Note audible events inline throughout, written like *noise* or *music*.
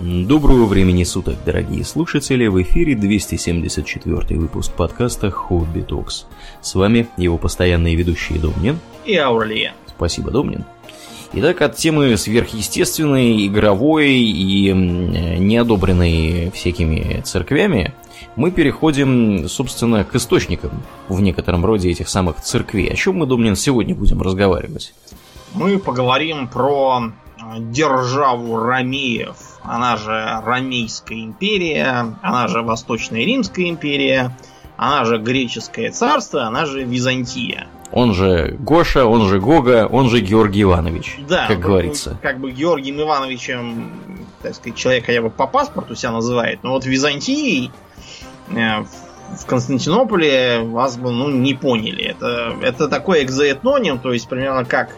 Доброго времени суток, дорогие слушатели! В эфире 274 выпуск подкаста Хобби Токс. С вами его постоянные ведущие Домнин и Аурлия. Спасибо, Домнин. Итак, от темы сверхъестественной, игровой и неодобренной всякими церквями мы переходим, собственно, к источникам в некотором роде этих самых церквей. О чем мы, Домнин, сегодня будем разговаривать? Мы поговорим про державу Ромеев, она же Ромейская империя, она же Восточная Римская империя, она же Греческое царство, она же Византия. Он же Гоша, он же Гога, он же Георгий Иванович, да, как говорится. Как бы Георгием Ивановичем, так сказать, человек хотя бы по паспорту себя называет, но вот Византией э, в Константинополе вас бы ну, не поняли. Это, это такой экзоэтноним, то есть примерно как,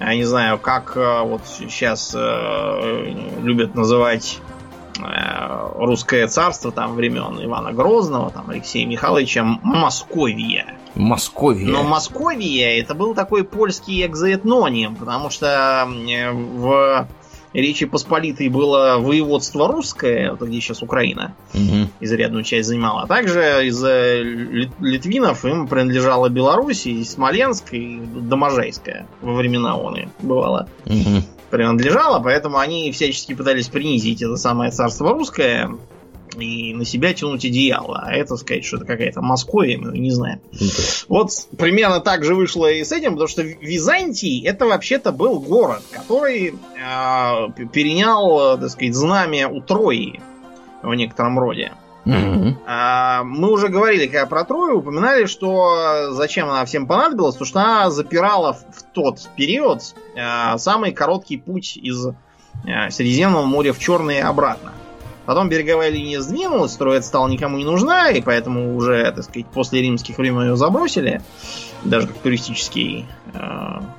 я не знаю, как э, вот сейчас э, любят называть э, русское царство там времен Ивана Грозного, там Алексея Михайловича, Московия. Московия. Но Московия это был такой польский экзоэтноним, потому что в Речи Посполитой было воеводство русское, вот где сейчас Украина угу. изрядную часть занимала. А также из литвинов им принадлежала Беларусь, и Смоленск, и Доможайская во времена оны бывало. Угу. Принадлежала, поэтому они всячески пытались принизить это самое царство русское, и на себя тянуть одеяло. А это сказать, что это какая-то Московия, мы не знаем. Okay. Ну вот примерно так же вышло и с этим, потому что Византий это вообще-то был город, который э, перенял, так сказать, знамя у Трои в некотором роде. Mm-hmm. А, мы уже говорили, когда про Трою, упоминали, что зачем она всем понадобилась, потому что она запирала в тот период а, самый короткий путь из а, Средиземного моря в Черное и обратно. Потом береговая линия сдвинулась, строить стала никому не нужна, и поэтому уже, так сказать, после римских времен ее забросили. Даже как туристический, э,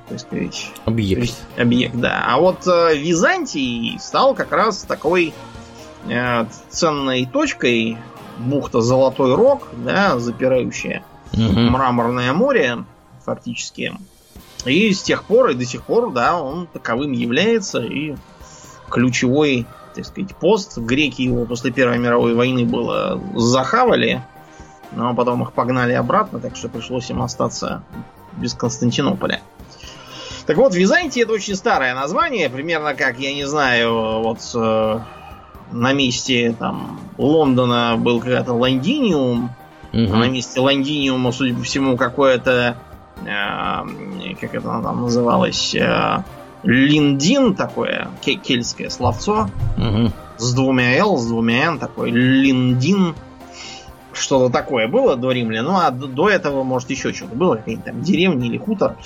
так сказать... Объект. Объект, да. А вот э, Византий стал как раз такой э, ценной точкой. Бухта Золотой Рог, да, запирающая угу. мраморное море, фактически. И с тех пор и до сих пор, да, он таковым является и ключевой так сказать, пост. Греки его после Первой мировой войны было захавали, но потом их погнали обратно, так что пришлось им остаться без Константинополя. Так вот, Византия это очень старое название, примерно как, я не знаю, вот э, на месте там Лондона был когда-то Лондиниум, угу. а на месте Лондиниума, судя по всему, какое-то, э, как это там называлось, э, Линдин такое, кельтское словцо. Угу. С двумя Л, с двумя Н, такой Линдин. Что-то такое было до римлян. Ну, а до этого, может, еще что-то было, какие-то там деревни или хутор.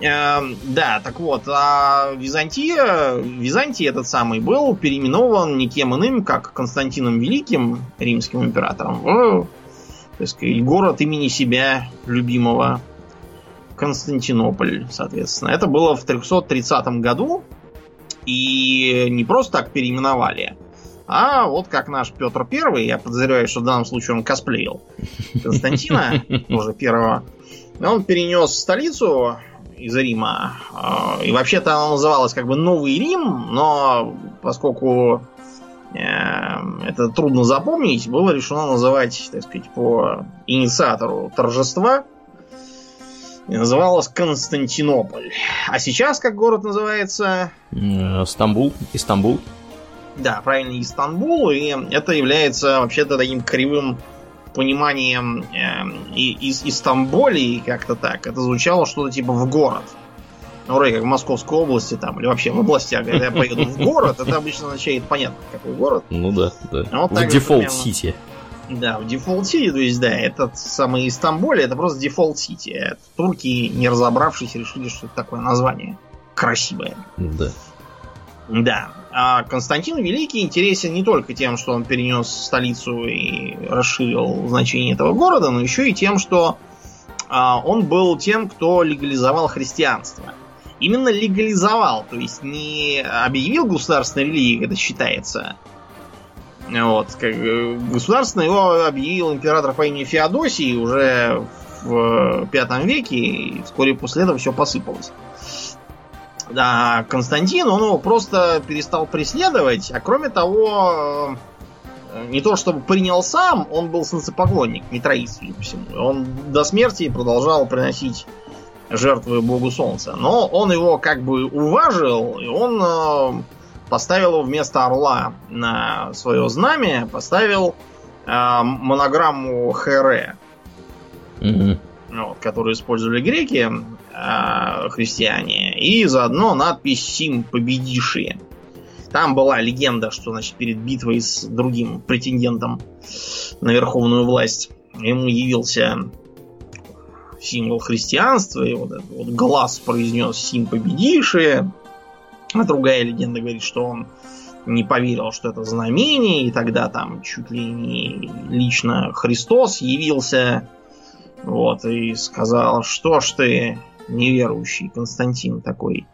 Э, да, так вот, а Византия, Византий этот самый был переименован никем иным, как Константином Великим, римским императором, в, так сказать, город имени себя любимого Константинополь, соответственно. Это было в 330 году. И не просто так переименовали, а вот как наш Петр Первый, я подозреваю, что в данном случае он косплеил Константина, *laughs* тоже первого, он перенес столицу из Рима. А, и вообще-то она называлась как бы Новый Рим, но поскольку э, это трудно запомнить, было решено называть, так сказать, по инициатору торжества и называлась Константинополь. А сейчас как город называется? Стамбул. Истамбул. Да, правильно, Истанбул. И это является вообще-то таким кривым пониманием э, из Истамбулии как-то так. Это звучало что-то типа в город. Ну, вроде как в Московской области там, или вообще в областях, когда я поеду в город, это обычно означает понятно, какой город. Ну да, да. А вот в default city. Да, в City, то есть, да, этот самый Истамбуль, это просто City. Турки, не разобравшись, решили, что это такое название красивое. Да. Да. А Константин Великий интересен не только тем, что он перенес столицу и расширил значение этого города, но еще и тем, что а, он был тем, кто легализовал христианство. Именно легализовал, то есть не объявил государственной религией, это считается, вот, как, государственно его объявил император по имени Феодосий уже в пятом веке, и вскоре после этого все посыпалось. Да, Константин, он его просто перестал преследовать, а кроме того, э, не то чтобы принял сам, он был солнцепоклонник, митроист, судя по всему. Он до смерти продолжал приносить жертвы богу солнца. Но он его как бы уважил, и он э, поставил вместо орла на свое знамя, поставил э, монограмму Хере, Мгм. вот, которую использовали греки, э, христиане, и заодно надпись «Сим победившие». Там была легенда, что значит, перед битвой с другим претендентом на верховную власть ему явился символ христианства, и вот этот вот глаз произнес «Сим победившие», а другая легенда говорит, что он не поверил, что это знамение, и тогда там чуть ли не лично Христос явился, вот, и сказал, что ж ты неверующий, Константин такой.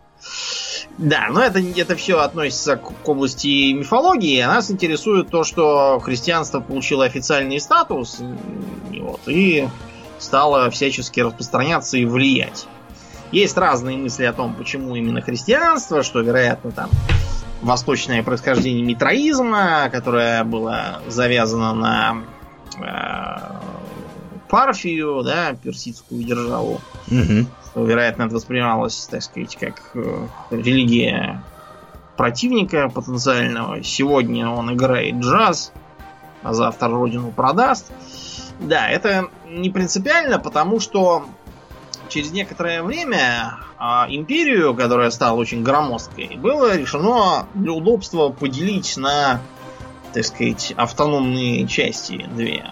Да, но это, это все относится к, к области мифологии. А нас интересует то, что христианство получило официальный статус и, вот, и стало всячески распространяться и влиять. Есть разные мысли о том, почему именно христианство, что, вероятно, там восточное происхождение митроизма, которое было завязано на э, Парфию, да, персидскую державу. Мгм. Что, вероятно, это воспринималось, так сказать, как э, религия противника потенциального. Сегодня он играет джаз, а завтра родину продаст. Да, это не принципиально, потому что через некоторое время а, империю, которая стала очень громоздкой, было решено для удобства поделить на, так сказать, автономные части две.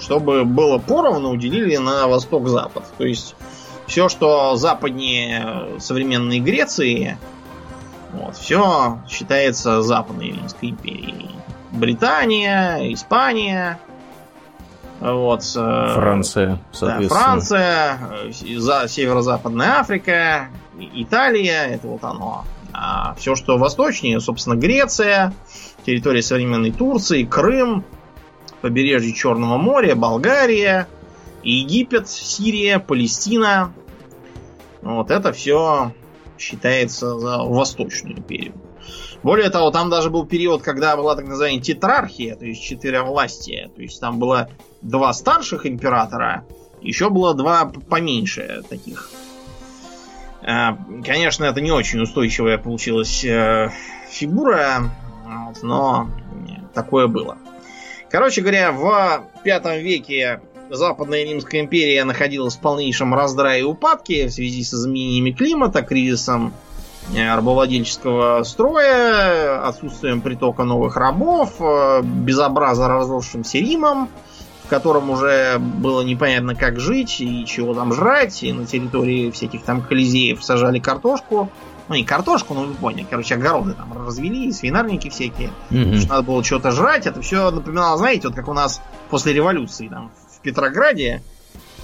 Чтобы было поровну, уделили на восток-запад. То есть все, что западнее современной Греции, вот, все считается Западной Римской империей. Британия, Испания, вот, э, Франция, да, соответственно. Франция, э, за северо-западная Африка, Италия, это вот оно. А все, что восточнее, собственно, Греция, территория современной Турции, Крым, побережье Черного моря, Болгария, Египет, Сирия, Палестина. Вот это все считается за Восточную империю. Более того, там даже был период, когда была так называемая тетрархия, то есть четверовластие. То есть там было два старших императора, еще было два поменьше таких. Э, Конечно, это не очень устойчивая получилась э, фигура, но такое было. Короче говоря, в пятом веке Западная Римская империя находилась в полнейшем раздрае и упадке в связи с изменениями климата, кризисом рабовладельческого строя, отсутствием притока новых рабов, э, безобразно разросшимся Римом, в котором уже было непонятно, как жить и чего там жрать, и на территории всяких там колизеев сажали картошку. Ну, не картошку, но вы поняли. Короче, огороды там развели, свинарники всякие. Потому что надо было что-то жрать. Это все напоминало, знаете, вот как у нас после революции там в Петрограде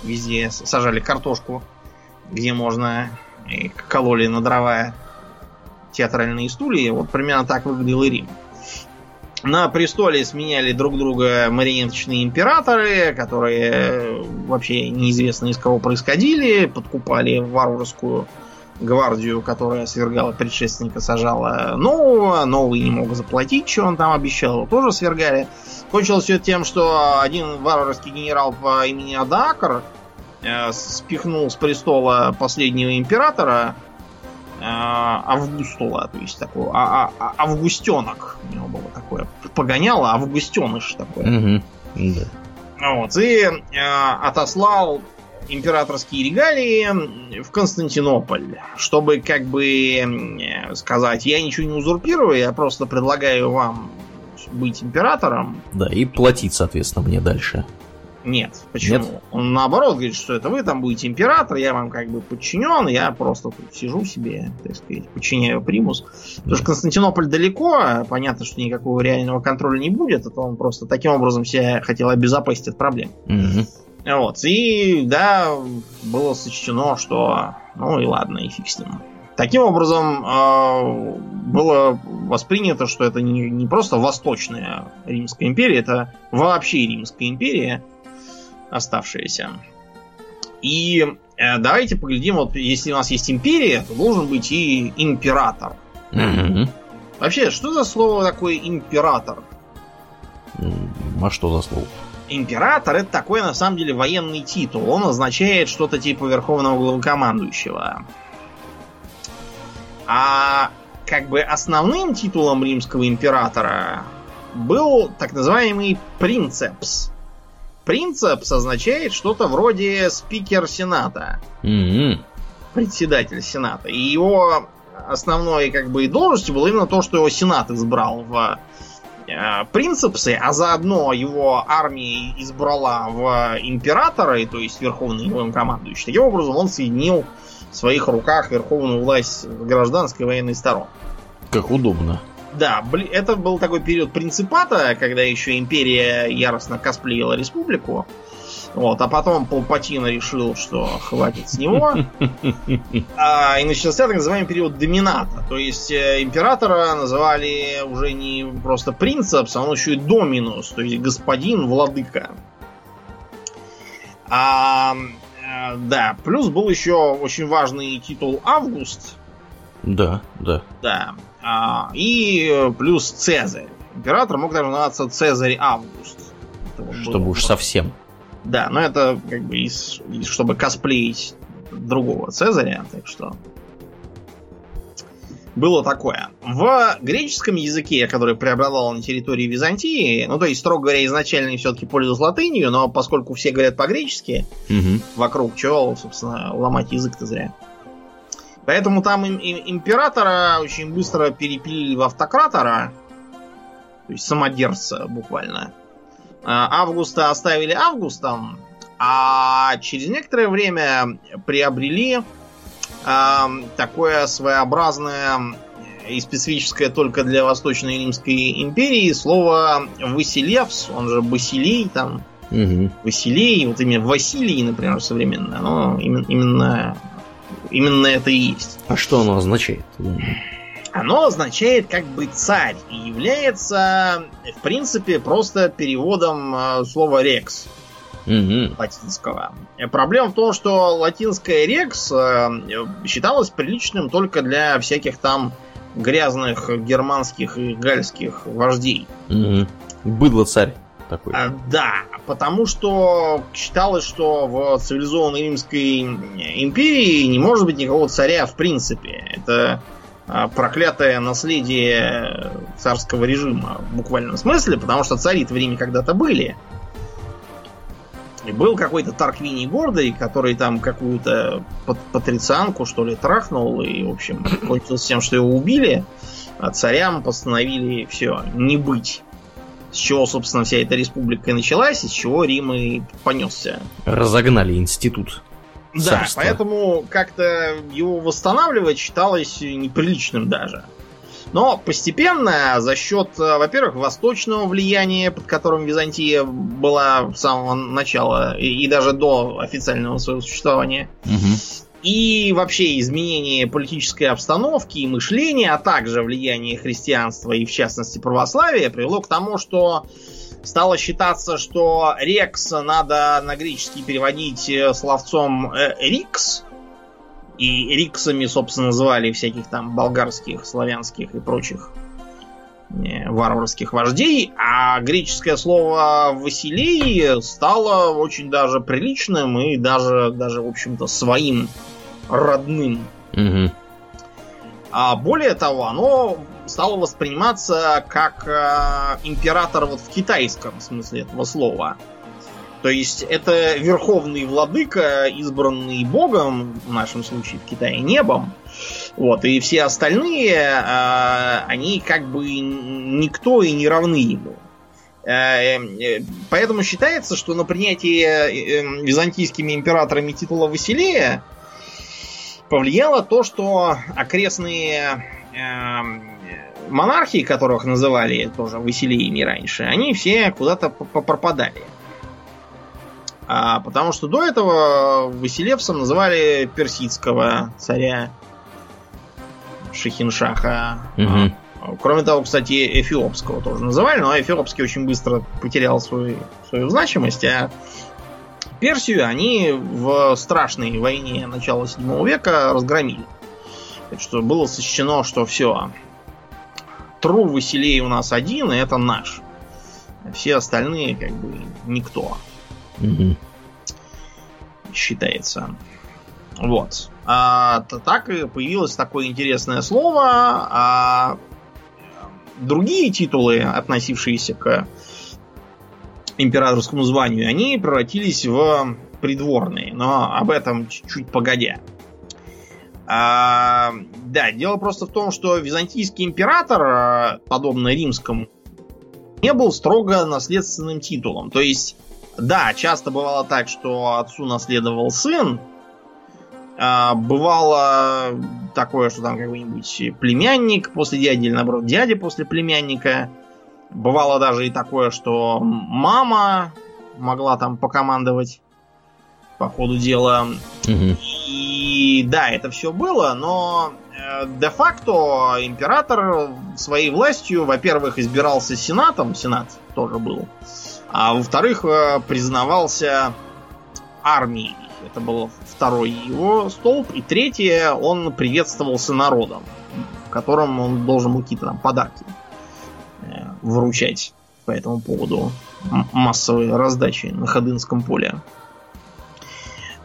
везде сажали картошку, где можно и кололи на дрова театральные стулья. Вот примерно так выглядел и Рим. На престоле сменяли друг друга марионеточные императоры, которые э, вообще неизвестно из кого происходили, подкупали варварскую гвардию, которая свергала предшественника, сажала нового, новый не мог заплатить, что он там обещал, его тоже свергали. Кончилось все тем, что один варварский генерал по имени Адакр э, спихнул с престола последнего императора э, Августула, то есть такой а, а- а- августенок. У него было такое погоняло, августеныш такое. Мгм. Да. Вот, и э, отослал императорские регалии в Константинополь, чтобы как бы сказать, я ничего не узурпирую, я просто предлагаю вам быть императором. Да, и платить, соответственно, мне дальше. Нет, почему? Нет? Он наоборот говорит, что это вы там будете император, я вам как бы подчинен, я просто тут сижу себе, так сказать, подчиняю примус. Потому что Константинополь далеко, а понятно, что никакого реального контроля не будет, это он просто таким образом себя хотел обезопасить от проблем. Мгм. Вот, и да, было сочтено, что ну и ладно, и фиг с ним. Таким образом, э, было воспринято, что это не, не просто Восточная Римская империя, это вообще Римская империя, оставшаяся. И э, давайте поглядим, вот если у нас есть империя, то должен быть и император. Угу. Вообще, что за слово такое император? А что за слово? Император это такой на самом деле военный титул. Он означает что-то типа верховного главнокомандующего. А как бы основным титулом римского императора был так называемый принцепс. Принцепс означает что-то вроде спикер Сената. Угу. Председатель Сената. И его основной как бы должностью было именно то, что его Сенат избрал в э, принципсы, а заодно его армия избрала в императора, то есть верховный главнокомандующий. Таким образом он соединил в своих руках верховную власть гражданской и военной сторон. Как удобно. Да, это был такой период принципата, когда еще империя яростно косплеила республику. Вот, а потом Палпатина решил, что хватит с него. *laughs* А, и начался так называемый период домината. То есть э, императора называли уже не просто принцепс, а он еще и доминус, то есть господин, владыка. А, э, да, плюс был еще очень важный титул Август. Да, да. Да. А, и плюс Цезарь. Император мог даже называться Цезарь Август. Чтобы уж совсем. Да, но это как бы из, чтобы косплеить другого Цезаря, так что было такое. В греческом языке, который преобладал на территории Византии, ну, то есть, строго говоря, изначально все-таки пользовался латынью, но поскольку все говорят по-гречески, угу. вокруг чего, собственно, ломать язык-то зря. Поэтому там им, им, императора очень быстро перепилили в автократора, то есть самодержца буквально. А, Августа оставили Августом, а через некоторое время приобрели э, такое своеобразное и специфическое только для Восточной Римской империи слово Василевс, он же Басилей, там, угу. Василей, вот имя Василий, например, современное, оно именно, именно, именно это и есть. А что оно означает? Оно означает как бы царь и является, в принципе, просто переводом э, слова рекс угу. латинского. Проблема в том, что латинское рекс э, считалось приличным только для всяких там грязных германских и гальских вождей. Угу. Быдло царь такой. А, да, потому что считалось, что в цивилизованной Римской империи не может быть никакого царя в принципе. Это а, проклятое наследие царского режима в буквальном смысле, потому что цари в Риме когда-то были. И был какой-то Тарквиний гордый, который там какую-то патрицианку, что ли, трахнул, и, в общем, кончилось тем, что его убили, а царям постановили все, не быть. С чего, собственно, вся эта республика и началась, и с чего Рим и понесся. Разогнали институт. Да, поэтому как-то его восстанавливать считалось неприличным даже. Но постепенно, за счет, э, во-первых, восточного влияния, под которым Византия была с самого начала и, и даже до официального своего существования, угу. И вообще изменение политической обстановки и мышления, а также влияние христианства и, в частности, православия, привело к тому, что стало считаться, что рекс надо на греческий переводить э, словцом э, рикс. И риксами, собственно, называли всяких там болгарских, славянских и прочих э, варварских вождей, а греческое слово Василий стало очень даже приличным и даже, даже в общем-то, своим родным. Угу. А более того, оно стало восприниматься как э, император вот в китайском смысле этого слова. То есть это верховный владыка, избранный богом, в нашем случае в Китае небом. Вот, и все остальные, э, они как бы никто и не равны ему. Э, э, поэтому считается, что на принятие византийскими императорами титула Василия повлияло то, что окрестные монархии, которых называли тоже Василиями раньше, они все куда-то пропадали. А, потому что до этого Василевсом называли персидского царя Шахиншаха. Угу. Кроме того, кстати, эфиопского тоже называли, но эфиопский очень быстро потерял свою, свою значимость, а Персию они в страшной войне начала 7 века разгромили. Так что было сочтено, что все, Тру Василей у нас один, и это наш. Все остальные как бы никто. Угу. Считается. Вот. А, так и появилось такое интересное слово. А другие титулы, относившиеся к императорскому званию, они превратились в придворные. Но об этом чуть погодя. А, да, дело просто в том, что византийский император, а, подобно римскому, не был строго наследственным титулом. То есть, да, часто бывало так, что отцу наследовал сын, а, бывало такое, что там какой-нибудь племянник после дяди, или наоборот, дядя после племянника. Бывало даже и такое, что мама могла там покомандовать по ходу дела. Угу. И да, это все было, но э, де-факто император своей властью, во-первых, избирался сенатом, сенат тоже был, а во-вторых, э, признавался армией. Это был второй его столб. И третье, он приветствовался народом, в котором он должен был какие-то там подарки вручать по этому поводу массовой раздачи на Ходынском поле.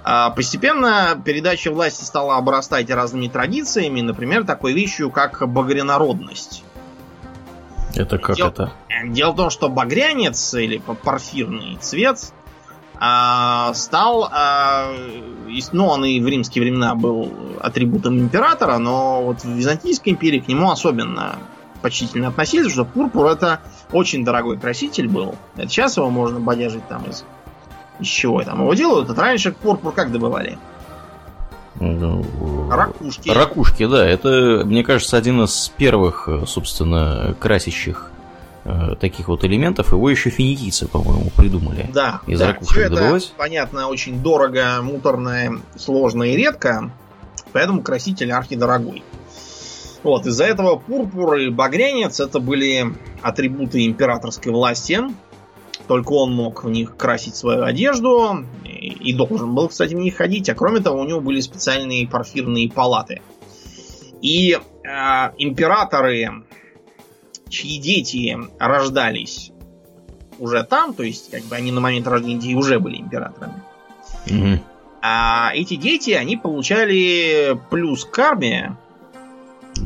А постепенно передача власти стала обрастать разными традициями, например, такой вещью, как багрянародность. Это как дело, это? Дело в том, что багрянец или порфирный цвет а, стал, а, ну, он и в римские времена был атрибутом императора, но вот в Византийской империи к нему особенно почтительно относились, что пурпур это очень дорогой краситель был. Это сейчас его можно бодяжить там из из чего там его делают? Это раньше пурпур как добывали? Ну, ракушки. Ракушки, да. Это, мне кажется, один из первых, собственно, красящих э, таких вот элементов. Его еще финикийцы, по-моему, придумали. Да. Из да, ракушек все добывать. Это, понятно, очень дорого, муторно, сложно и редко. Поэтому краситель архидорогой. Вот, из-за этого пурпур и багрянец это были атрибуты императорской власти. Только он мог в них красить свою одежду и должен был, кстати, в них ходить. А кроме того, у него были специальные парфирные палаты. И э, императоры, чьи дети рождались уже там, то есть как бы они на момент рождения детей уже были императорами. Mm-hmm. А эти дети, они получали плюс к армии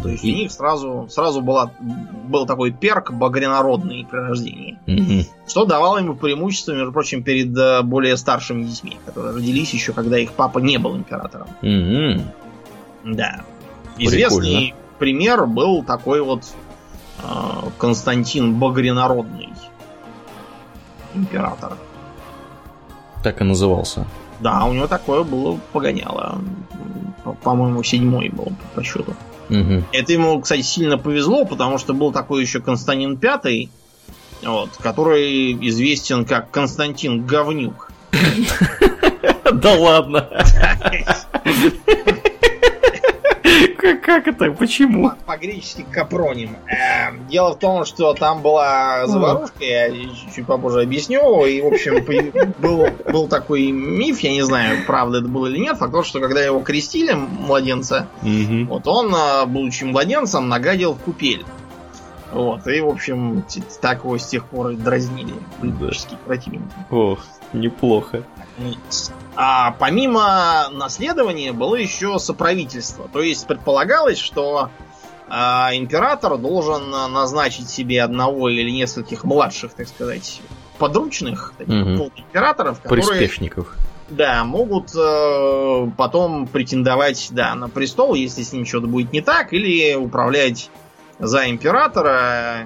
то есть у них сразу, сразу была, был такой перк багрянародный при рождении. Угу. Что давало ему преимущество, между прочим, перед э, более старшими детьми, которые родились еще, когда их папа не был императором. Угу. Да. Известный Прикольно. пример был такой вот э, Константин Багрянародный. Император. Так и назывался. Да, у него такое было погоняло. По-моему, седьмой был по счету. Угу. Это ему, кстати, сильно повезло, потому что был такой еще Константин Пятый, вот, который известен как Константин Говнюк. *laughs* Да ладно. *laughs* Как это? Почему? По-гречески капроним. Эм, дело в том, что там была заварушка, я чуть попозже объясню. И, в общем, был, был такой миф, я не знаю, правда это было или нет, факт то, что когда его крестили, младенца, вот он, а, будучи младенцем, нагадил в купель. Вот, и, в общем, так его с тех пор и дразнили политические противники. Ох, неплохо. А помимо наследования было еще соправительство. То есть предполагалось, что а, император должен назначить себе одного или нескольких младших, так сказать, подручных таких угу. императоров, которые Приспешников. Да, могут э, потом претендовать да, на престол, если с ним что-то будет не так, или управлять за императора,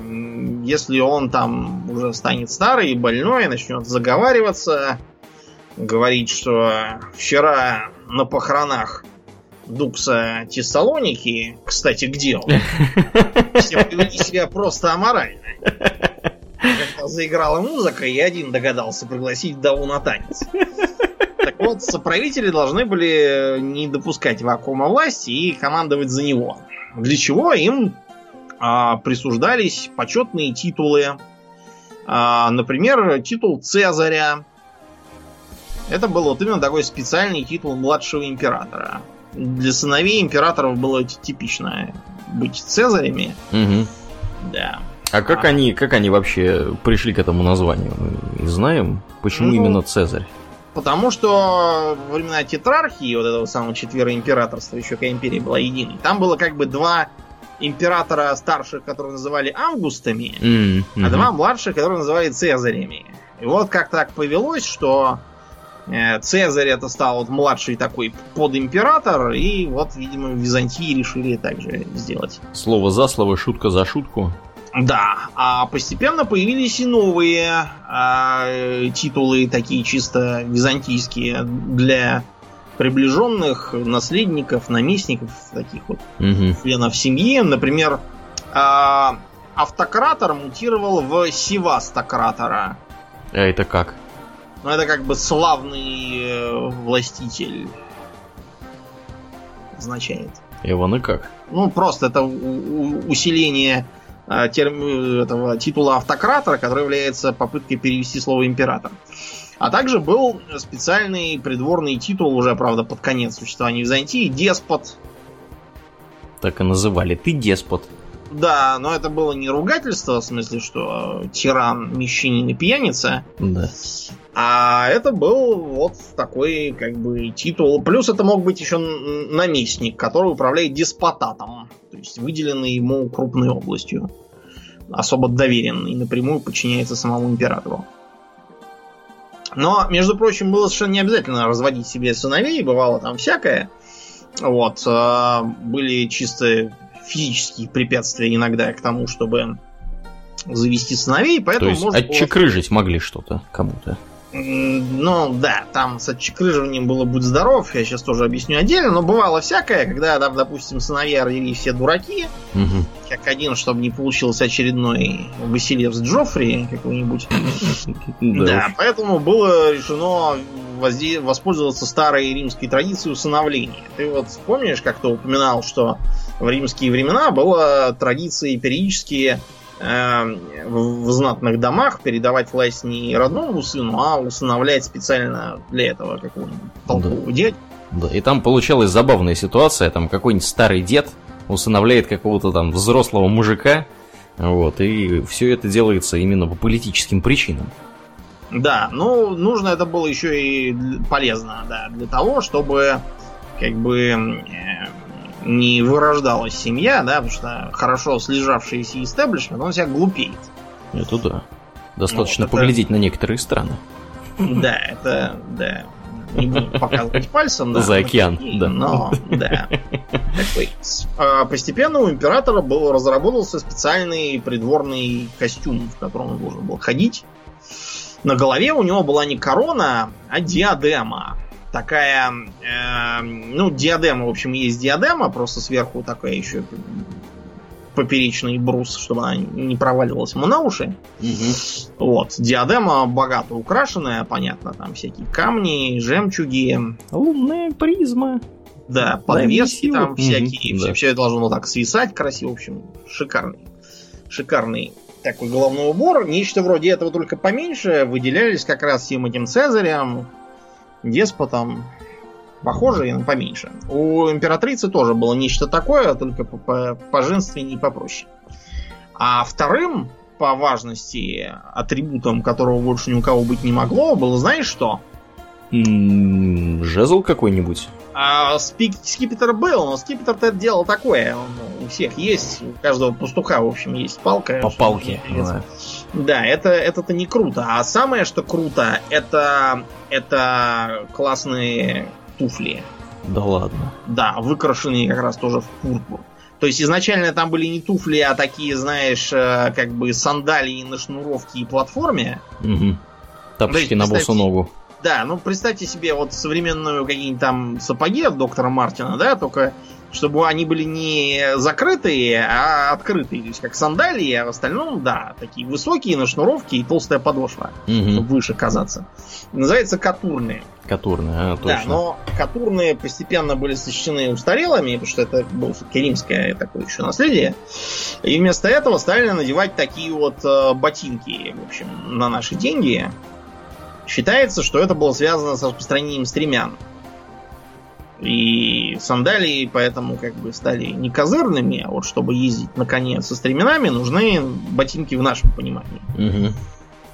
если он там уже станет старый и больной, начнет заговариваться, говорить, что вчера на похоронах Дукса Тессалоники, кстати, где он? Все себя просто аморально. Когда заиграла музыка, я один догадался пригласить Даву на танец. Так вот, соправители должны были не допускать вакуума власти и командовать за него. Для чего им а, присуждались почетные титулы. А, например, титул Цезаря, Это был вот именно такой специальный титул младшего императора. Для сыновей императоров было типично быть цезарями. Угу. Да. А как а... они, как они вообще пришли к этому названию? Мы знаем, почему ну, именно Цезарь? Потому что во времена тетрархии, вот этого самого четверо императорства, еще когда империя была единой, там было как бы два императора старших, которые называли Августами, mm-hmm. а два младших, которые называли Цезарями. И вот как так повелось, что Цезарь это стал вот младший такой подимператор, и вот, видимо, в Византии решили также сделать. Слово за слово, шутка за шутку. Да, а постепенно появились и новые э, титулы, такие чисто византийские, для приближенных наследников, наместников, таких вот угу. членов семьи. Например, э, автократор мутировал в севастократора. А это как? Ну, это как бы славный э, властитель означает. И он и как? Ну, просто это усиление Э, терм... этого титула автократора, который является попыткой перевести слово император. А также был специальный придворный титул, уже, правда, под конец существования Византии, деспот. Так и называли. Ты деспот. Да, но это было не ругательство, в смысле, что тиран, мещанин и пьяница. Да. А это был вот такой, как бы, титул. Плюс это мог быть еще наместник, который управляет деспотатом. То есть выделенный ему крупной областью. Особо доверенный, напрямую подчиняется самому императору. Но, между прочим, было совершенно не обязательно разводить себе сыновей, бывало там всякое. Вот. А, были чисто физические препятствия иногда к тому, чтобы завести сыновей, поэтому То есть можно отчекрыжить было... могли что-то кому-то. Ну, да, там с отчекрыживанием было «Будь здоров», я сейчас тоже объясню отдельно, но бывало всякое, когда, там, допустим, сыновья родились все дураки, угу. как один, чтобы не получился очередной Василев с Джоффри какой-нибудь. *laughs* Да, поэтому было решено воспользоваться старой римской традицией усыновления. Ты вот помнишь, как ты упоминал, что в римские времена была традиция периодически Эм, в знатных домах передавать власть не родному сыну, а усыновлять специально для этого какого-нибудь толкового да. дядю. Да, и там получалась забавная ситуация, там какой-нибудь старый дед усыновляет какого-то там взрослого мужика, вот, и все это делается именно по политическим причинам. Да, ну, нужно это было еще и полезно, да, для того, чтобы как бы э, не вырождалась семья, да, потому что хорошо слежавшийся истеблишмент, он себя глупеет. Это да. Достаточно вот, поглядеть это... на некоторые страны. Да, это, да. Не буду показывать пальцем, да. За океан, такие, да. Но, да. Такой. А постепенно у императора был разработался специальный придворный костюм, в котором он должен был ходить. На голове у него была не корона, а диадема такая, э, ну, диадема, в общем, есть диадема, просто сверху такая еще поперечный брус, чтобы она не проваливалась ему на уши. Угу. Вот. Диадема богато украшенная, понятно, там всякие камни, жемчуги. Лунная призма. Да, подвески там всякие. Угу, все, да. все это должно так свисать красиво. В общем, шикарный. Шикарный такой головной убор. Нечто вроде этого, только поменьше. Выделялись как раз всем этим Цезарем, деспотом похоже, но поменьше. У императрицы тоже было нечто такое, только поженственнее и попроще. А вторым по важности атрибутом, которого больше ни у кого быть не могло, было, знаешь что? Жезл какой-нибудь? А, спик, скипетр был, но скипетр-то это дело такое. Он у всех есть, у каждого пастуха, в общем, есть палка. По палке. Да. Да, это, это-то не круто. А самое, что круто, это, это классные туфли. Да ладно. Да, выкрашенные как раз тоже в пурпур. То есть изначально там были не туфли, а такие, знаешь, э, как бы сандалии на шнуровке и платформе. Угу. Тапочки на босу ногу. Да, ну представьте себе вот современную какие-нибудь там сапоги от доктора Мартина, да, только чтобы они были не закрытые, а открытые, то есть как сандалии, а в остальном, да, такие высокие на шнуровке и толстая подошва, угу. чтобы выше казаться. Называется катурные. Катурные, а, точно. Да, но катурные постепенно были сочтены устарелыми, потому что это было все-таки римское такое еще наследие. И вместо этого стали надевать такие вот э, ботинки, в общем, на наши деньги Считается, что это было связано с распространением стремян. И сандалии поэтому как бы стали не козырными, а вот чтобы ездить на коне со стременами, нужны ботинки в нашем понимании. Угу.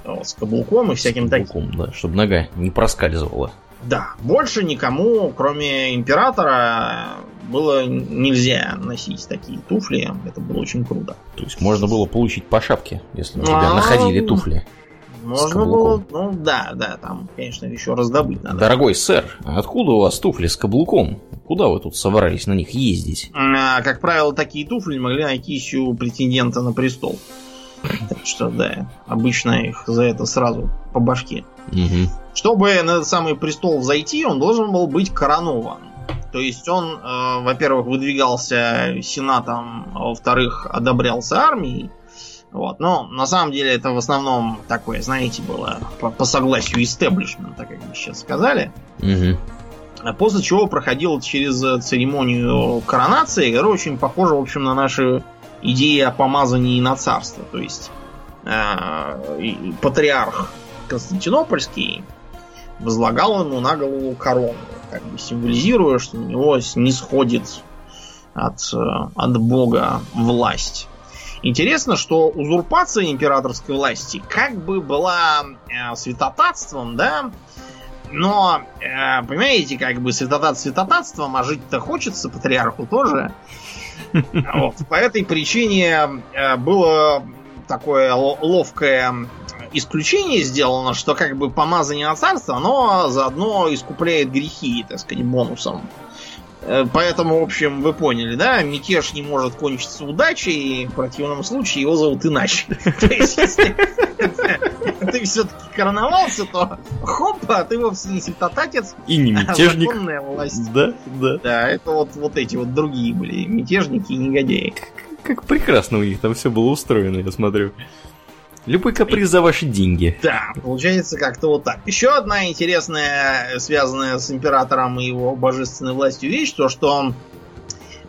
Вот, с каблуком и всяким таким. Да, чтобы нога не проскальзывала. Да, больше никому, кроме императора, было нельзя носить такие туфли. Это было очень круто. То есть можно было получить по шапке, если у тебя а, находили туфли. Можно было, ну да, да, там, конечно, еще раздобыть надо. Дорогой сэр, откуда у вас туфли с каблуком? Куда вы тут собрались на них ездить? А, как правило, такие туфли могли найти у претендента на престол. Так что, да, обычно их за это сразу по башке. Угу. Чтобы на этот самый престол взойти, он должен был быть коронован. То есть он, э, во-первых, выдвигался сенатом, а во-вторых, одобрялся армией. Вот. Но на самом деле это в основном такое, знаете, было по, по согласию истеблишмента, как бы сейчас сказали. Угу. После чего проходил через церемонию коронации, которая очень похожа, в общем, на наши идеи о помазании на царство. То есть э, патриарх Константинопольский возлагал ему на голову корону, как бы символизируя, что у него не сходит от, э, от бога власть. Интересно, что узурпация императорской власти как бы была э, святотатством, да, но, э, понимаете, как бы святотат святотатством, а жить-то хочется патриарху тоже. *laughs* Вот. По этой причине э, было такое ловкое исключение сделано, что как бы помазание на царство, оно заодно искупляет грехи, так сказать, бонусом. Э, поэтому, в общем, вы поняли, да, мятеж не может кончиться удачей, и в противном случае его зовут иначе. *laughs* То есть, если *laughs* ты все-таки короновался, то хопа, ты вовсе не сектотатец, и не мятежник. А власть. Да, да. Да, это вот, вот эти вот другие были мятежники и негодяи. Как прекрасно у них там все было устроено, я смотрю. Любой каприз за ваши деньги. Да, получается как-то вот так. Еще одна интересная, связанная с императором и его божественной властью вещь, то что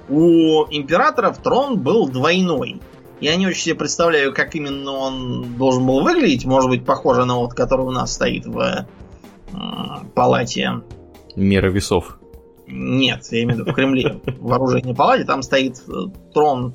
у императоров трон был двойной. Я не очень себе представляю, как именно он должен был выглядеть. Может быть, похоже на вот, который у нас стоит в э, палате. Мера весов. Нет, я имею в виду в Кремле, в оружейной палате. Там стоит э, трон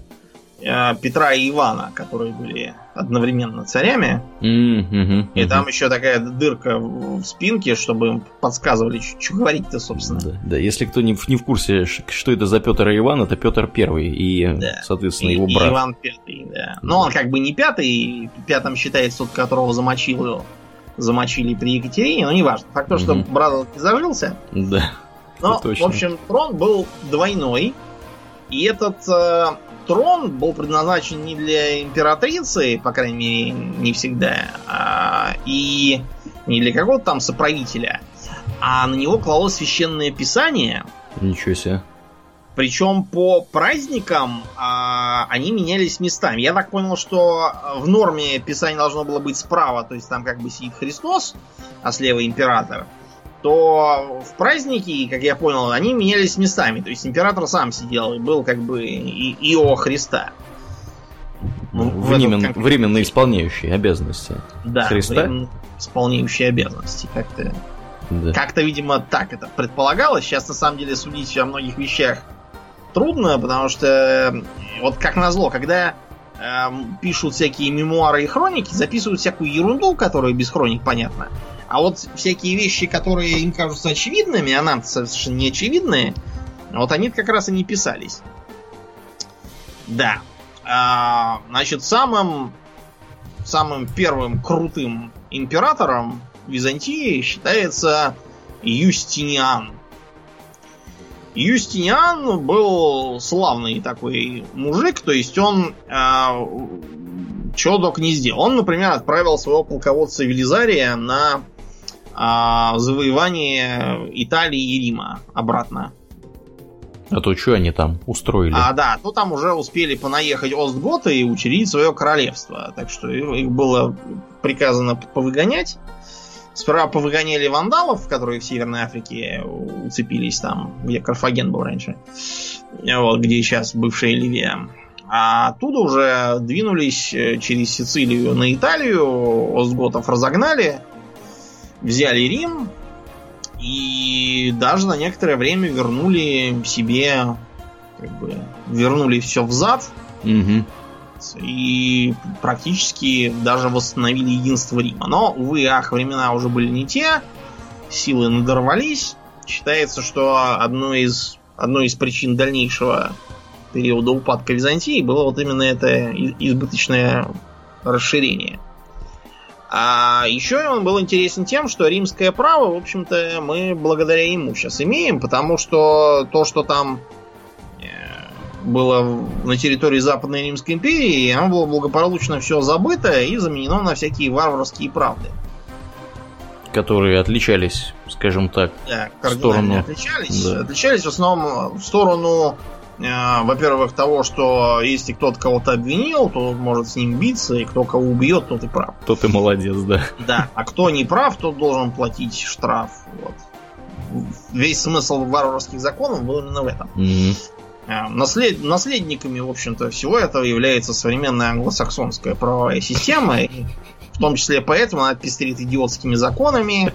Э, Петра и Ивана, которые были одновременно царями. Mm-hmm, и там еще такая дырка в спинке, чтобы им подсказывали, что говорить-то, собственно. Да, да, если кто не в, не в курсе, что это за Петр и Иван, это Петр Первый и, да. соответственно, и, его брат. И Иван Пятый, да. Но он как бы не пятый, пятым считается тот, которого замочил. Замочили при Екатерине, но неважно. Факт то, что mm-hmm. брат не зажился. Да. Но, *laughs* в общем, трон был двойной. И этот э, трон был предназначен не для императрицы, по крайней мере, не всегда, а, и не для какого-то там соправителя, а на него клалось священное писание. Ничего себе. Причем по праздникам а, они менялись местами. Я так понял, что в норме писание должно было быть справа, то есть там как бы сидит Христос, а слева император то в праздники, как я понял, они менялись местами. То есть император сам сидел и был как бы и Ио Христа. Времен, временно исполняющие обязанности да, Христа. исполняющие обязанности. Как-то, да. как-то, видимо, так это предполагалось. Сейчас, на самом деле, судить о многих вещах трудно, потому что, вот как назло, когда э, пишут всякие мемуары и хроники, записывают всякую ерунду, которая без хроник понятна. А вот всякие вещи, которые им кажутся очевидными, а нам совершенно не очевидные, вот они как раз и не писались. Да. А, значит, самым, самым первым крутым императором Византии считается Юстиниан. Юстиниан был славный такой мужик, то есть он э, чего только не сделал. Он, например, отправил своего полководца Велизария на а, завоевание Италии и Рима обратно. А то что они там устроили? А, да, то там уже успели понаехать Остготы и учредить свое королевство. Так что их было приказано повыгонять. Сперва повыгоняли вандалов, которые в Северной Африке уцепились там, где Карфаген был раньше. Вот, где сейчас бывшая Ливия. А оттуда уже двинулись э, через Сицилию на Италию, Остготов разогнали, взяли Рим и даже на некоторое время вернули себе, как бы, вернули все взад. Угу. И практически даже восстановили единство Рима. Но, увы, ах, времена уже были не те, силы надорвались. Считается, что одной из, одной из причин дальнейшего периода упадка Византии было вот именно это избыточное расширение. А еще он был интересен тем, что римское право, в общем-то, мы благодаря ему сейчас имеем, потому что то, что там э, было на территории Западной Римской империи, оно было благополучно все забыто и заменено на всякие варварские правды. Которые отличались, скажем так, да, в сторону... отличались. Да. Отличались в основном в сторону во-первых, того, что если кто-то кого-то обвинил, то может с ним биться, и кто кого убьет, тот и прав. Тот и молодец, да. Да, а кто не прав, тот должен платить штраф. Вот. Весь смысл варварских законов был именно в этом. Mm-hmm. Наслед... Наследниками, в общем-то, всего этого является современная англосаксонская правовая система. И в том числе поэтому она пестрит идиотскими законами,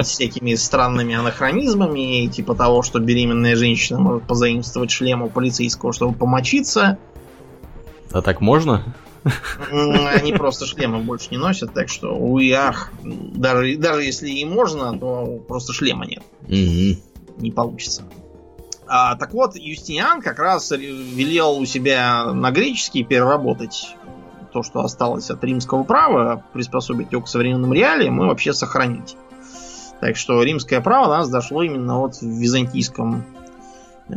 всякими странными анахронизмами, типа того, что беременная женщина может позаимствовать шлем у полицейского, чтобы помочиться. А так можно? Они просто шлемы больше не носят, так что, уй, ах, даже, даже если и можно, то просто шлема нет. Не получится. А, так вот, Юстиниан как раз велел у себя на греческий переработать то, что осталось от римского права, приспособить его к современным реалиям и вообще сохранить. Так что римское право до нас дошло именно вот в византийском э,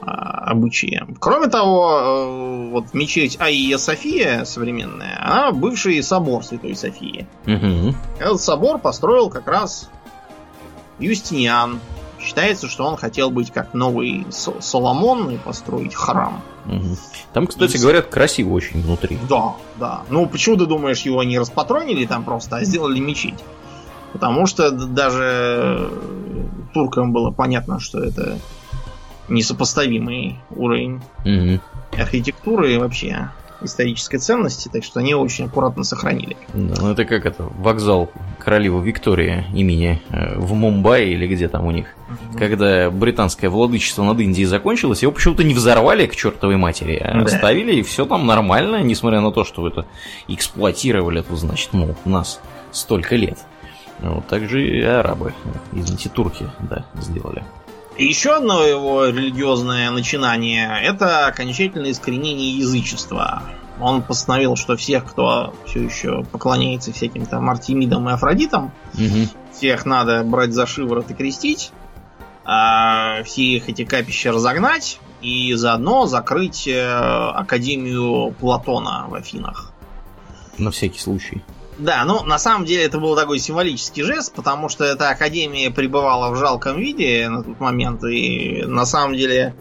обычае. Кроме того, э, вот мечеть Аия София современная, она бывший собор Святой Софии. Угу. Этот собор построил как раз Юстиниан. Считается, что он хотел быть как новый Соломон и построить храм. Угу. Там, кстати, и... говорят, красиво очень внутри. Да, да. Ну, почему ты думаешь, его не распатронили там просто, а сделали мечеть? Потому что даже туркам было понятно, что это несопоставимый уровень угу. архитектуры и вообще исторической ценности, так что они очень аккуратно сохранили. Да, ну это как это, вокзал королевы Виктория имени э, в Мумбаи или где там у них. Угу. Когда британское владычество над Индией закончилось, его почему-то не взорвали к чертовой матери, а да. оставили, и все там нормально, несмотря на то, что это эксплуатировали, то значит, мол, нас столько лет. Вот, также и арабы, извините, турки, да, сделали. Еще одно его религиозное начинание – это окончательное искоренение язычества. Он постановил, что всех, кто все еще поклоняется всяким там Артемидам и Афродитам, угу. всех надо брать за шиворот и крестить, а всех эти капища разогнать и заодно закрыть э, Академию Платона в Афинах. На всякий случай. Да, ну на самом деле это был такой символический жест, потому что эта академия пребывала в жалком виде на тот момент, и на самом деле,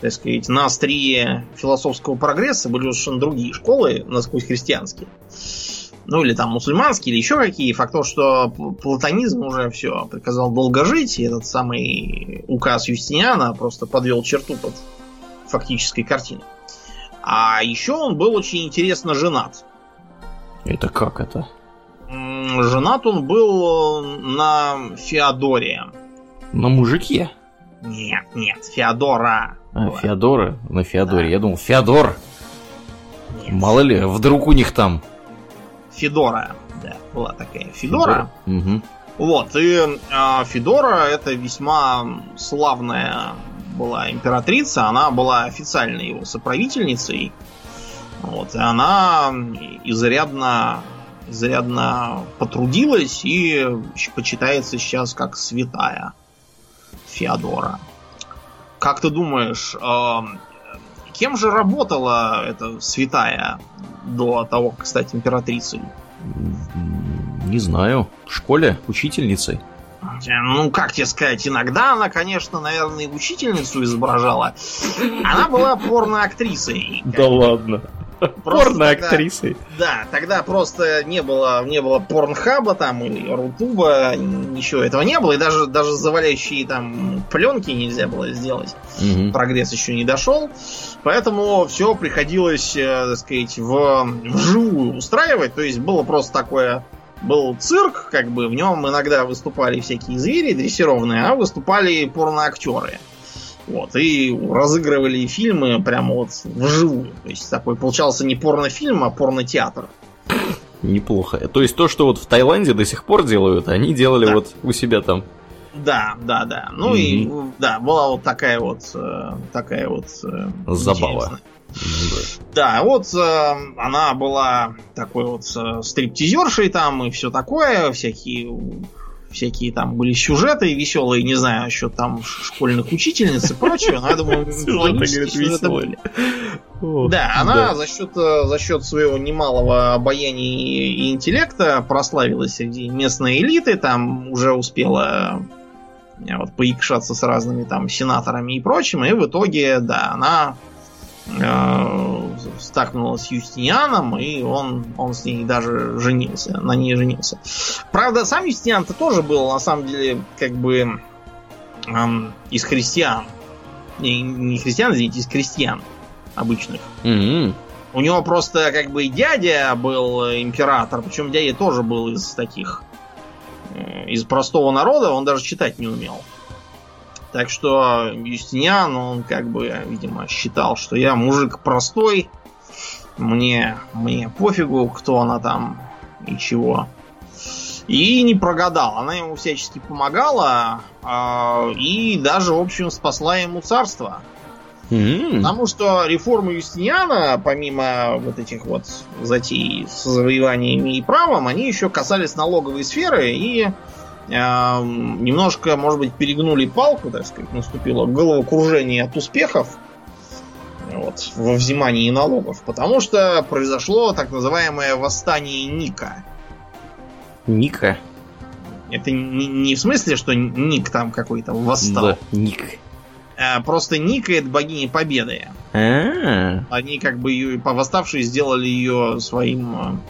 так сказать, на острие философского прогресса были совершенно другие школы, насквозь христианские. Ну или там мусульманские, или еще какие. Факт то, что платонизм уже все приказал долго жить, и этот самый указ Юстиниана просто подвел черту под фактической картиной. А еще он был очень интересно женат. Это как это? Женат он был э, на Феодоре. На мужике? Нет, нет, Феодора. А. Феодора? На Феодоре. Да. Я думал, Феодор. Нет. Мало ли, вдруг у них там. Федора, да, была такая Федора. Федора. Угу. Вот, и э, Федора это весьма славная была императрица, она была официальной его соправительницей. Вот, и она изрядно изрядно потрудилась и почитается сейчас как святая Феодора. Как ты думаешь, э, кем же работала эта святая до того, как стать императрицей? Не знаю. В школе учительницей. Ну, как тебе сказать, иногда она, конечно, наверное, учительницу изображала. Она была порно-актрисой. Да ладно. Порно-актрисой. Да, тогда просто не было, не было порнхаба там или рутуба, ничего этого не было, и даже, даже заваляющие там пленки нельзя было сделать. Угу. Прогресс еще не дошел. Поэтому все приходилось, э, так сказать, в, вживую устраивать. То есть было просто такое был цирк, как бы в нем иногда выступали всякие звери дрессированные, а выступали порноактеры. Вот, и разыгрывали фильмы прямо вот вживую. То есть такой получался не порнофильм, а порнотеатр. Неплохо. То есть то, что вот в Таиланде до сих пор делают, они делали да. вот у себя там. Да, да, да. Ну mm-hmm. и да, была вот такая вот э, такая вот э, забава. Да, вот э, она была такой вот э, стриптизершей там и все такое, всякие всякие там были сюжеты веселые, не знаю, еще там школьных учительниц и прочее, но я думаю, *laughs* сюжеты были. Да, она за счет э, за счет своего немалого обаяния и интеллекта прославилась среди местной элиты, там уже успела э, вот поикшаться с разными там сенаторами и прочим, и в итоге, да, она стакнула с Юстинианом, и он, он с ней даже женился, на ней женился. Правда, сам Юстиниан-то тоже был, на самом деле, как бы эм, из христиан. Не, не христиан, извините, из крестьян обычных. Mm-hmm. У него просто как бы дядя был император, причем дядя тоже был из таких, э, из простого народа, он даже читать не умел. Так что Юстиниан, он как бы, видимо, считал, что я мужик простой, мне, мне пофигу, кто она там и чего. И не прогадал. Она ему всячески помогала э, и даже, в общем, спасла ему царство. Mm-hmm. Потому что реформы Юстиниана, помимо вот этих вот затей с завоеваниями и правом, они еще касались налоговой сферы и немножко, может быть, перегнули палку, так сказать, наступило головокружение от успехов вот, во взимании налогов, потому что произошло так называемое восстание Ника. Ника? Это не, не в смысле, что Ник там какой-то восстал. Да, Ник. А, просто Ника это богиня победы. А-а-а. Они как бы ее, восставшие сделали ее своим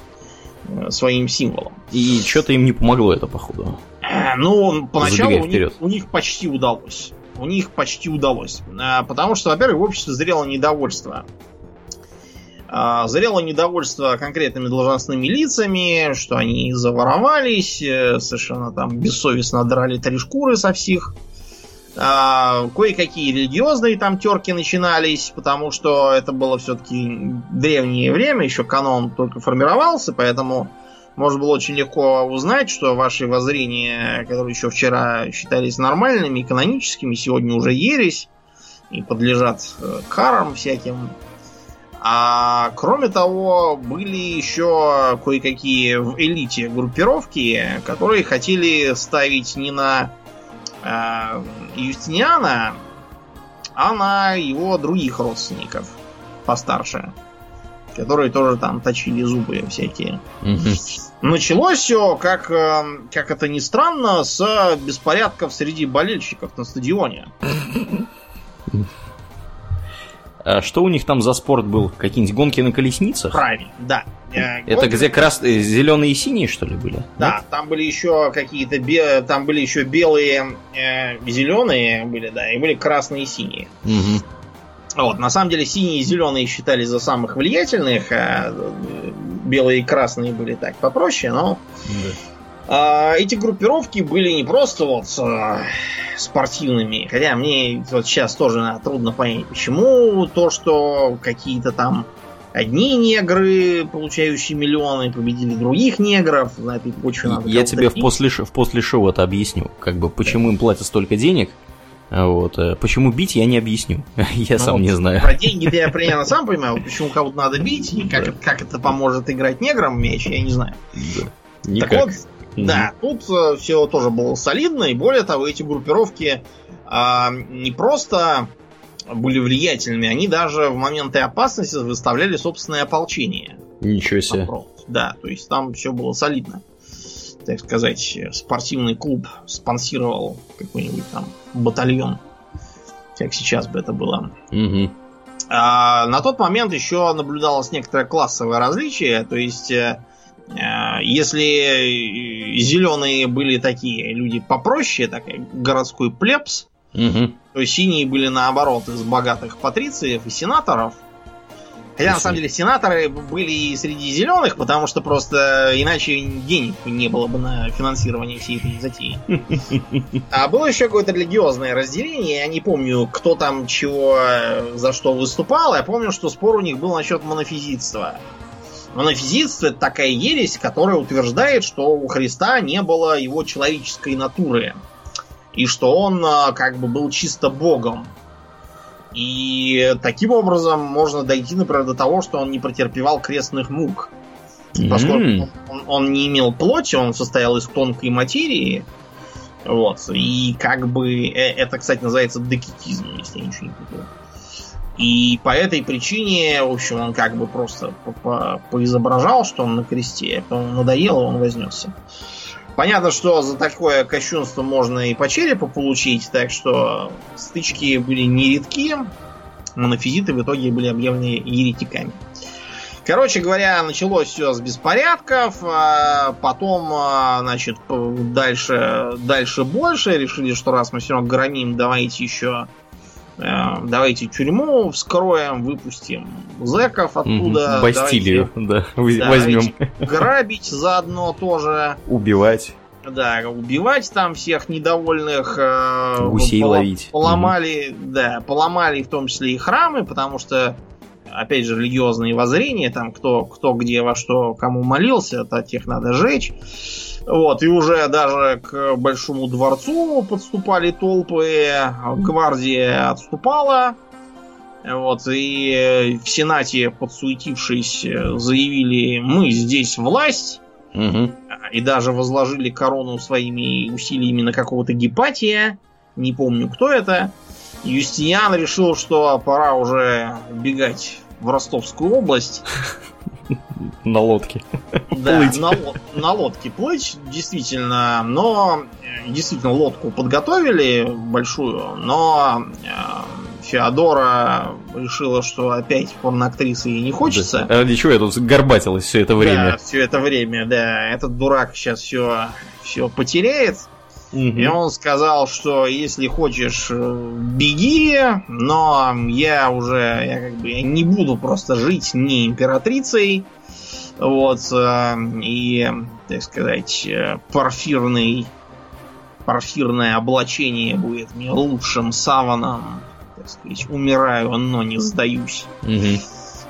э, своим символом. И что-то им не помогло это, походу. *clears throat* Ну, поначалу у них, у них почти удалось. У них почти удалось. А, потому что, во-первых, в обществе зрело недовольство. А, зрело недовольство конкретными должностными лицами, что они заворовались, э, совершенно там бессовестно драли три шкуры со всех. А, кое-какие религиозные там терки начинались, потому что это было все-таки древнее время, еще канон только формировался, поэтому можно было очень легко узнать, что ваши воззрения, которые еще вчера считались нормальными, каноническими, сегодня уже ересь и подлежат э, карам всяким. А кроме того, были еще кое-какие в элите группировки, которые хотели ставить не на э, Юстиниана, а на его других родственников постарше которые тоже там точили зубы всякие. Началось все, как, э, как это ни странно, с беспорядков среди болельщиков на стадионе. А что у них там за спорт был? Какие-нибудь гонки на колесницах? Правильно, да. Э, это гонки... где красные, зеленые и синие, что ли, были? Да, Нет? там были еще какие-то бе... там были еще белые, э, зеленые были, да, и были красные и синие. Угу. Вот, на самом деле синие и зеленые считались за самых влиятельных, а белые и красные были так попроще, но да. а, эти группировки были не просто вот а, спортивными, хотя мне вот сейчас тоже трудно понять, почему то, что какие-то там одни негры, получающие миллионы, победили других негров, на этой почве надо Я тебе в после, в после шоу это объясню, как бы почему им платят столько денег, вот. Э, почему бить, я не объясню. *laughs* я ну, сам не знаю. Про деньги я примерно сам понимаю, почему кого-то надо бить, и как, да. как это поможет играть неграм мяч, я не знаю. Да. Никак. Так вот, угу. да, тут э, все тоже было солидно, и более того, эти группировки а, не просто были влиятельными, они даже в моменты опасности выставляли собственное ополчение. Ничего себе. Да, то есть там все было солидно так сказать, спортивный клуб спонсировал какой-нибудь там батальон, как сейчас бы это было. Угу. А, на тот момент еще наблюдалось некоторое классовое различие, то есть э, э если зеленые были такие люди попроще, такой городской плебс, угу. то синие были наоборот из богатых патрициев и сенаторов, Хотя, на самом деле, сенаторы были и среди зеленых, потому что просто иначе денег не было бы на финансирование всей этой затеи. *laughs* А было еще какое-то религиозное разделение. Я не помню, кто там чего за что выступал. Я помню, что спор у них был насчет монофизитства. Монофизитство это такая ересь, которая утверждает, что у Христа не было его человеческой натуры. И что он а, как бы был чисто богом. И таким образом можно дойти, например, до того, что он не претерпевал крестных мук. Поскольку mm. он, он не имел плоти, он состоял из тонкой материи. Вот. И как бы э, это, кстати, называется декетизм, если я ничего не путаю. И по этой причине, в общем, он как бы просто поизображал, что он на кресте, а потом надоело, он вознесся. Понятно, что за такое кощунство можно и по черепу получить, так что стычки были нередки. Монофизиты в итоге были объявлены еретиками. Короче говоря, началось все с беспорядков, а потом, а, значит, дальше, дальше больше. Решили, что раз мы все равно громим, давайте еще давайте тюрьму вскроем, выпустим зеков оттуда. Бастилию, давайте, да, *laughs* возьмем. Грабить заодно тоже. Убивать. Да, убивать там всех недовольных. Э, Гусей пол- ловить. Поломали, угу. да, поломали в том числе и храмы, потому что, опять же, религиозные воззрения, там кто, кто где во что кому молился, то тех надо жечь. Вот, и уже даже к Большому дворцу подступали толпы, гвардия отступала. Вот, и в Сенате, подсуетившись, заявили, мы здесь власть. Угу. И даже возложили корону своими усилиями на какого-то Гепатия. Не помню, кто это. Юстиниан решил, что пора уже бегать в Ростовскую область. На лодке. Да, на, на лодке плыть, действительно. Но э, действительно лодку подготовили большую, но э, Феодора решила, что опять порноактрисы ей не хочется. Да. А ради чего я тут горбатилась все это время? Да, все это время, да. Этот дурак сейчас все, все потеряет. Угу. И он сказал, что если хочешь, э, беги, но я уже я как бы не буду просто жить не императрицей. Вот, э, и, так сказать, э, парфирный, парфирное облачение будет мне лучшим саваном. Так сказать, умираю, но не сдаюсь. Угу.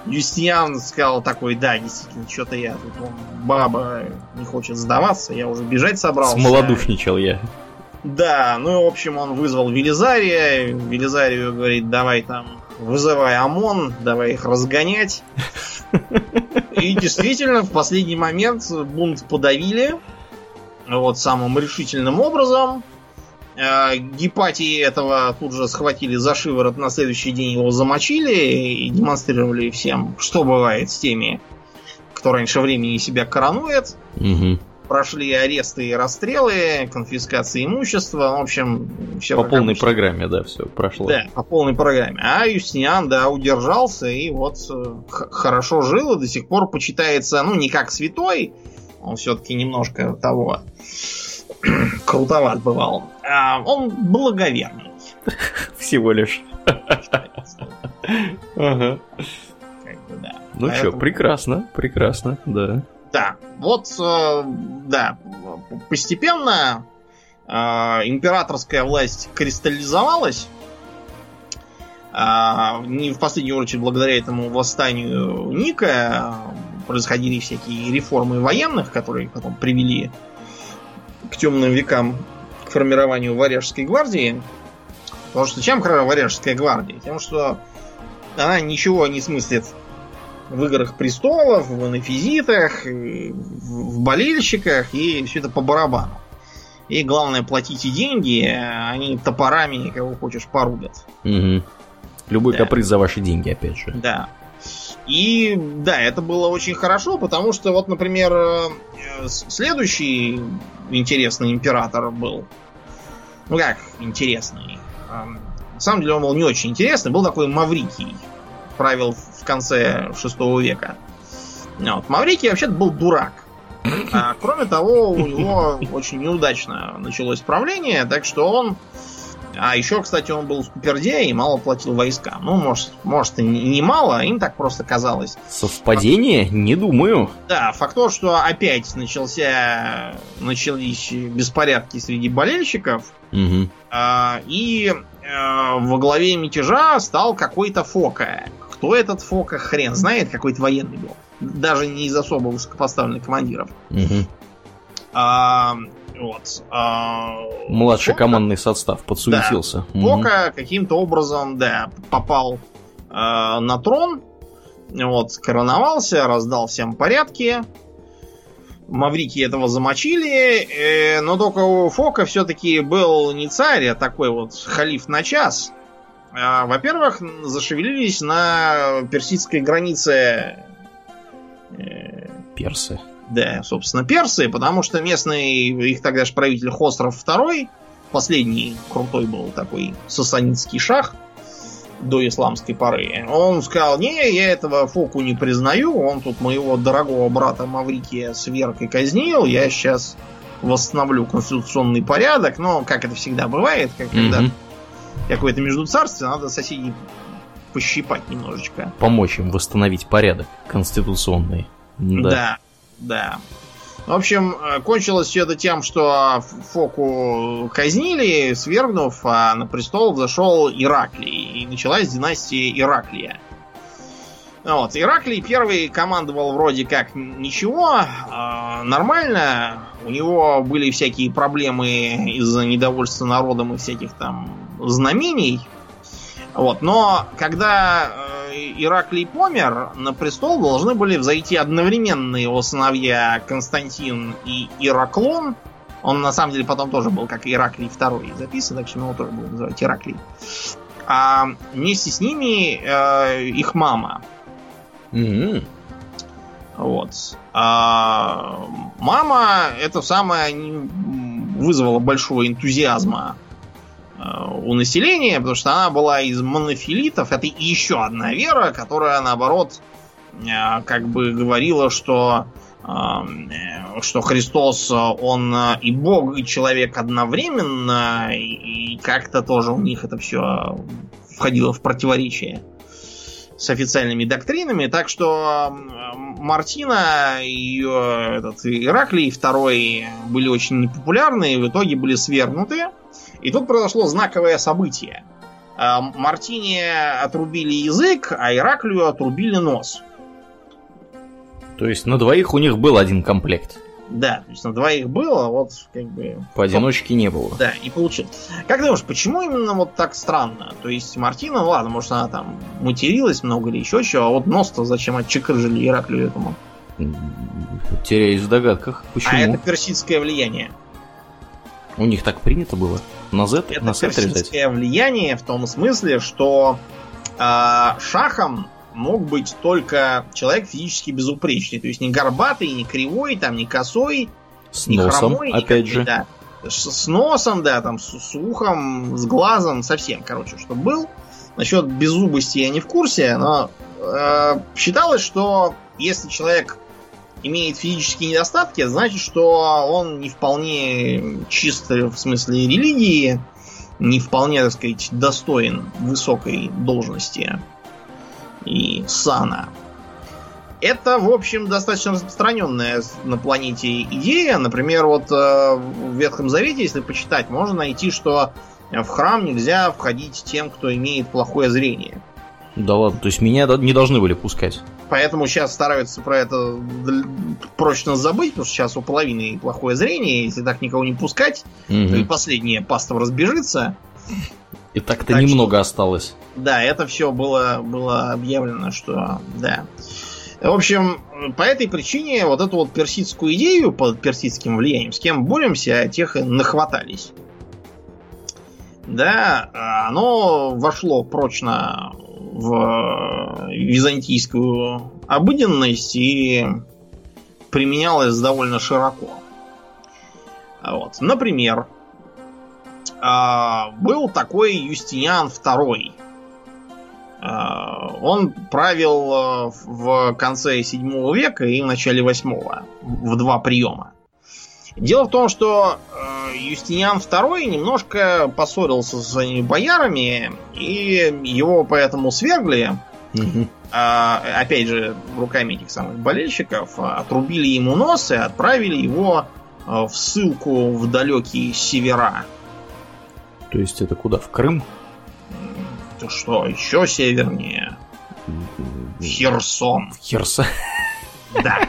Юстиан сказал такой, да, действительно, что-то я тут, он, баба не хочет сдаваться, я уже бежать собрался. Смолодушничал я. Да, ну и, в общем, он вызвал Велизария. Велизарию говорит, давай там, вызывай ОМОН, давай их разгонять. И действительно, в последний момент бунт подавили. Вот самым решительным образом. Э, Гепатии этого тут же схватили за шиворот, на следующий день его замочили и демонстрировали всем, что бывает с теми, кто раньше времени себя коронует. Угу прошли аресты и расстрелы, конфискации имущества, в общем, все по полной обычно. программе, да, все прошло. Да, по полной программе. А Юстиниан, да, удержался и вот э, хорошо жил и до сих пор почитается, ну, не как святой, он все-таки немножко того *clears throat* крутоват бывал. А он благоверный. *laughs* Всего лишь. *laughs* Ага. Ну что, прекрасно, прекрасно, да. Да, вот, э, да, постепенно э, императорская власть кристаллизовалась. Э, не в последнюю очередь благодаря этому восстанию Ника происходили всякие реформы военных, которые потом привели к темным векам к формированию Варяжской гвардии. Потому что чем Варяжская гвардия? Тем, что она ничего не смыслит в играх престолов, в анафизитах, в болельщиках, и все это по барабану. И главное, платите деньги, они топорами кого хочешь порубят. Угу. Любой да. каприз за ваши деньги, опять же. Да. И да, это было очень хорошо, потому что вот, например, э, следующий интересный император был. Ну как интересный? На самом деле он был не очень интересный. Был такой Маврикий. Правил конце 6 века. Вот. Маврикий вообще-то был дурак. А, кроме того, у него *laughs* очень неудачно началось правление, так что он А еще, кстати, он был скупердяй и мало платил войскам. Ну, может, может и не мало, а им так просто казалось. Совпадение? Не думаю. Да, факт то, что опять начался, начались беспорядки среди болельщиков. Угу. А, и а, во главе мятежа стал какой-то Фока. Кто этот Фока, хрен знает, какой-то военный был. Даже не из особо высокопоставленных командиров. Угу. А, вот. А, Младший Бока, командный состав подсуетился. Да, Бока угу. каким-то образом, да, попал э, на трон. Вот, короновался, раздал всем порядки. Маврики этого замочили, э, но только у Фока все-таки был не царь, а такой вот халиф на час. Э, во-первых, зашевелились на персидской границе э, персы. Да, собственно, персы, потому что местный, их тогда же правитель Хосров II, последний крутой был такой сасанитский шах до исламской поры, он сказал, не, я этого Фоку не признаю, он тут моего дорогого брата Маврикия сверг и казнил, я сейчас восстановлю конституционный порядок, но, как это всегда бывает, как mm-hmm. когда какое-то междуцарствие, надо соседей пощипать немножечко. Помочь им восстановить порядок конституционный. Да. да. Да. В общем, э, кончилось все это тем, что Фоку казнили, свергнув, а на престол взошел Ираклий. И началась династия Ираклия. Вот. Ираклий первый командовал вроде как ничего, э, нормально. У него были всякие проблемы из-за недовольства народом и всяких там знамений. Вот. Но когда э, Ираклий помер, на престол должны были взойти одновременно его сыновья Константин и Ираклон. Он на самом деле потом тоже был как Ираклий II записан, так что его тоже будем называть Ираклий. А вместе с ними э, их мама. Mm-hmm. Вот. А, мама это самое вызвала большого энтузиазма у населения, потому что она была из монофилитов. Это еще одна вера, которая, наоборот, э, как бы говорила, что э, что Христос, он и Бог, и человек одновременно, и как-то тоже у них это все входило в противоречие с официальными доктринами. Так что Мартина и ее этот Ираклий второй были очень непопулярны и в итоге были свергнуты. И тут произошло знаковое событие. А, Мартине отрубили язык, а Ираклию отрубили нос. То есть на двоих у них был один комплект. Да, то есть на двоих было, вот как бы... Поодиночке не было. Да, и получил. Как думаешь, почему именно вот так странно? То есть Мартина, ладно, может она там материлась много или еще чего, а вот нос-то зачем отчекрыжили Ираклию этому? Теряюсь в догадках. Почему? А это персидское влияние. У них так принято было? На Z, это на Z персидское влияние в том смысле, что э, шахом мог быть только человек физически безупречный. То есть не горбатый, не кривой, там, не косой, с не носом, хромой. Опять же. Да. С, с носом, да, там, с, с ухом, с глазом, совсем, короче, чтобы был. Насчет беззубости я не в курсе, но э, считалось, что если человек имеет физические недостатки, значит, что он не вполне чист в смысле религии, не вполне, так сказать, достоин высокой должности и сана. Это, в общем, достаточно распространенная на планете идея. Например, вот э, в Ветхом Завете, если почитать, можно найти, что в храм нельзя входить тем, кто имеет плохое зрение. Да ладно, то есть меня не должны были пускать. Поэтому сейчас стараются про это прочно забыть, потому что сейчас у половины плохое зрение, если так никого не пускать, угу. то и последняя паства разбежится. И так-то так немного что, осталось. Да, это все было, было объявлено, что да. В общем, по этой причине вот эту вот персидскую идею под персидским влиянием, с кем боремся, тех и нахватались. Да, оно вошло прочно в византийскую обыденность и применялось довольно широко. Вот. Например, а, был такой Юстиниан II. А, он правил в конце 7 века и в начале 8 в два приема. Дело в том, что э, Юстиниан II немножко поссорился с своими боярами, и его поэтому свергли. Угу. А, опять же, руками этих самых болельщиков, отрубили ему нос и отправили его в ссылку в далекие севера. То есть это куда? В Крым? Ты что, еще севернее? В Херсон. В Херсон? Да.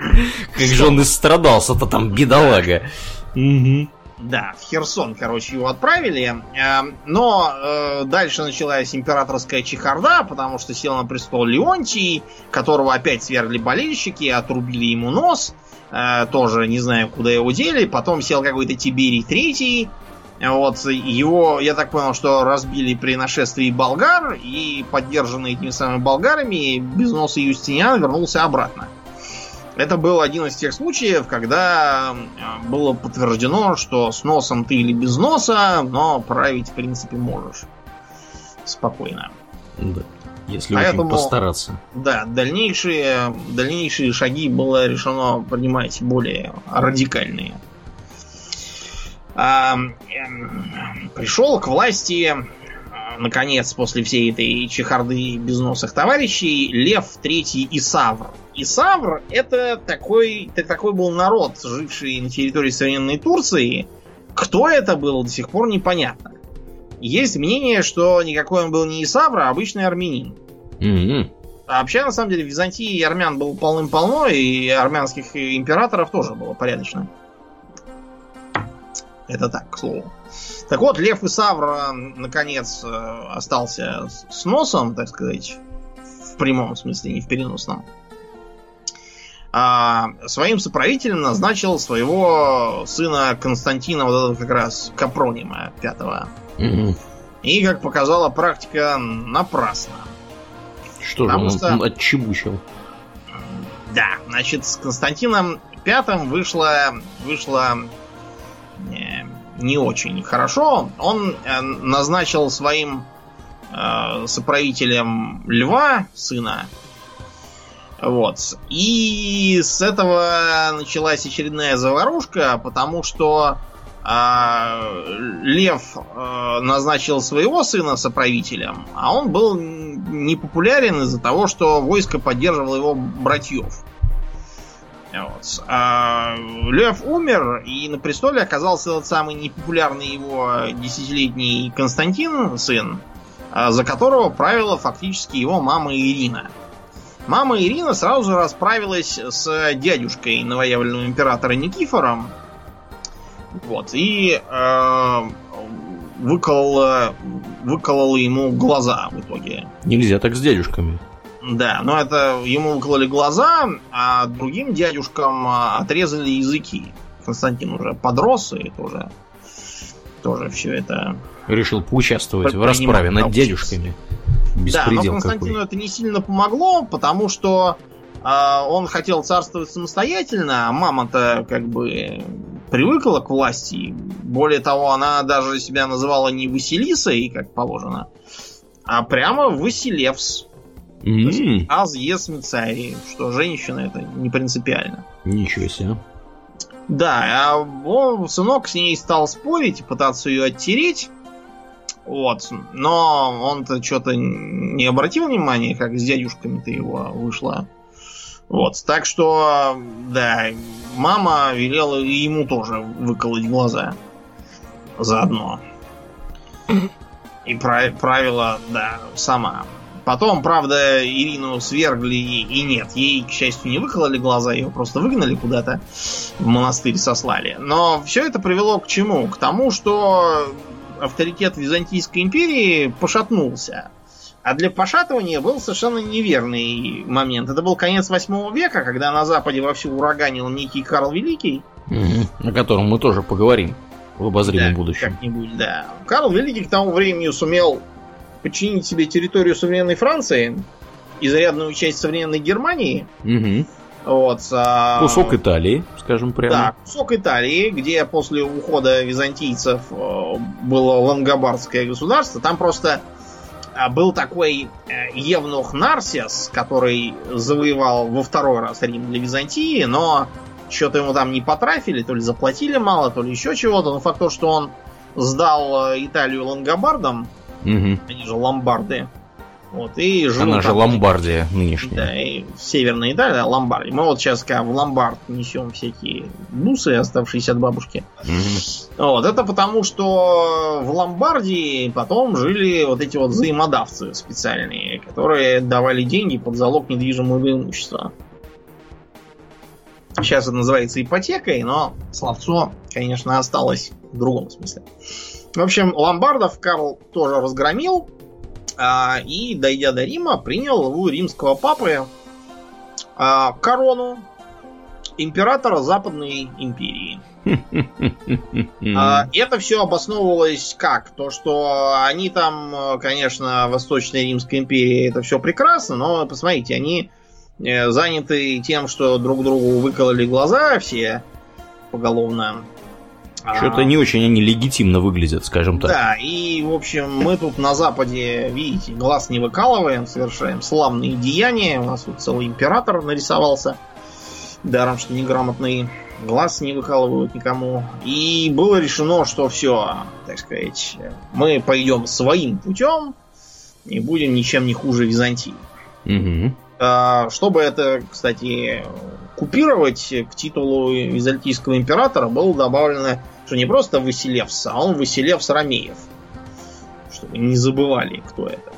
*laughs* Как же он истрадался-то там, бедолага. Да, в Херсон, короче, его отправили. Эм, но э, дальше началась императорская чехарда, потому что сел на престол Леонтий, которого опять свергли болельщики, отрубили ему нос. Э, тоже не знаю, куда его дели. Потом сел какой-то Тиберий Третий. Вот, его, я так понял, что разбили при нашествии болгар, и поддержанный этими самыми болгарами, без носа Юстиниан вернулся обратно. Это был один из тех случаев, когда было подтверждено, что с носом ты или без носа, но править, в принципе, можешь. Спокойно. Да. Если Поэтому, очень постараться. Да, дальнейшие, дальнейшие шаги было решено принимать более радикальные. А, пришел к власти наконец, после всей этой чехарды безносых товарищей, Лев Третий Исавр. Исавр это такой, это такой был народ, живший на территории современной Турции. Кто это был, до сих пор непонятно. Есть мнение, что никакой он был не Исавр, а обычный армянин. Mm-hmm. А вообще, на самом деле, в Византии армян было полным-полно, и армянских императоров тоже было порядочно. Это так, к слову. Так вот, Лев и Савр, наконец, э, остался с носом, так сказать, в прямом смысле, не в переносном. А своим соправителем назначил своего сына Константина, вот этого как раз Капронима пятого. Угу. И, как показала практика, напрасно. Что Потому же он, что... отчебучил? Да, значит, с Константином пятым вышло, вышло э, не очень хорошо. Он э, назначил своим э, соправителем Льва, сына. Вот. И с этого началась очередная заварушка, потому что э, Лев э, назначил своего сына соправителем, а он был непопулярен из-за того, что войско поддерживало его братьев. Вот. А Лев умер, и на престоле оказался тот самый непопулярный его десятилетний Константин, сын, а, за которого правила фактически его мама Ирина. Мама Ирина сразу расправилась с дядюшкой новоявленного императора Никифором. Вот, и э, выколола, выколола ему глаза в итоге. Нельзя так с дядюшками. Да, но это ему выкололи глаза, а другим дядюшкам а, отрезали языки. Константин уже подрос и тоже, тоже все это... Решил поучаствовать в расправе над дядюшками. Да, но Константину какой. это не сильно помогло, потому что э, он хотел царствовать самостоятельно, а мама-то как бы привыкла к власти. Более того, она даже себя называла не Василисой, как положено, а прямо Василевс. Mm-hmm. Аз есмицарий, что женщина это не принципиально. Ничего себе. Да, а он, сынок с ней стал спорить, пытаться ее оттереть. Вот. Но он-то что-то не обратил внимания, как с дядюшками-то его вышло. Вот. Так что, да, мама велела ему тоже выколоть глаза. Заодно. И правила, да, сама. Потом, правда, Ирину свергли и нет. Ей, к счастью, не выкололи глаза, ее просто выгнали куда-то, в монастырь сослали. Но все это привело к чему? К тому, что авторитет Византийской империи пошатнулся. А для пошатывания был совершенно неверный момент. Это был конец 8 века, когда на Западе вовсю ураганил некий Карл Великий. Угу, о котором мы тоже поговорим в обозримом да, будущем. Как-нибудь, да. Карл Великий к тому времени сумел подчинить себе территорию современной Франции, изрядную часть современной Германии. Угу. Вот, а... Кусок Италии, скажем прямо. Да, кусок Италии, где после ухода византийцев э, было лангобардское государство. Там просто а, был такой э, Евнух Нарсис, который завоевал во второй раз Рим для Византии, но что-то ему там не потрафили, то ли заплатили мало, то ли еще чего-то. Но факт то, что он сдал э, Италию лангобардам, угу. они же ломбарды, вот, и жил Она же Ломбардия нынешняя. Да, и Северная Италия, Ломбардия. Мы вот сейчас в Ломбард несем всякие бусы, оставшиеся от бабушки. Mm-hmm. Вот, это потому, что в Ломбардии потом жили вот эти вот взаимодавцы специальные, которые давали деньги под залог недвижимого имущества. Сейчас это называется ипотекой, но словцо, конечно, осталось в другом смысле. В общем, ломбардов Карл тоже разгромил, а, и, дойдя до Рима, принял у римского папы а, корону императора Западной империи. А, это все обосновывалось как? То, что они там, конечно, Восточной Римской империи это все прекрасно, но посмотрите, они э, заняты тем, что друг другу выкололи глаза все поголовно. Что-то не очень они легитимно выглядят, скажем так. Да, и, в общем, мы тут на Западе, видите, глаз не выкалываем, совершаем славные деяния. У нас тут целый император нарисовался. Даром, что неграмотный. Глаз не выкалывают никому. И было решено, что все, так сказать, мы пойдем своим путем и будем ничем не хуже Византии. Угу. Чтобы это, кстати, купировать к титулу византийского императора было добавлено, что не просто Василевс, а он Василевс Ромеев. Чтобы не забывали, кто это.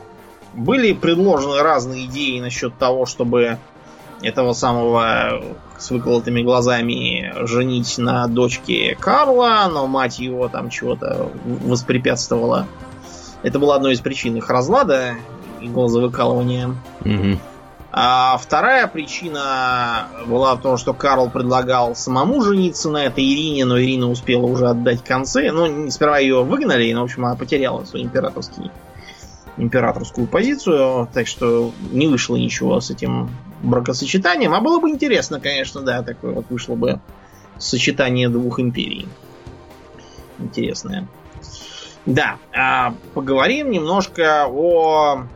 Были предложены разные идеи насчет того, чтобы этого самого с выколотыми глазами женить на дочке Карла, но мать его там чего-то воспрепятствовала. Это была одной из причин их разлада и глазовыкалывания. Угу. А вторая причина была в том, что Карл предлагал самому жениться на этой Ирине, но Ирина успела уже отдать концы. Ну, сперва ее выгнали, но, в общем, она потеряла свою императорский, императорскую позицию, так что не вышло ничего с этим бракосочетанием. А было бы интересно, конечно, да, такое вот вышло бы сочетание двух империй. Интересное. Да, а поговорим немножко о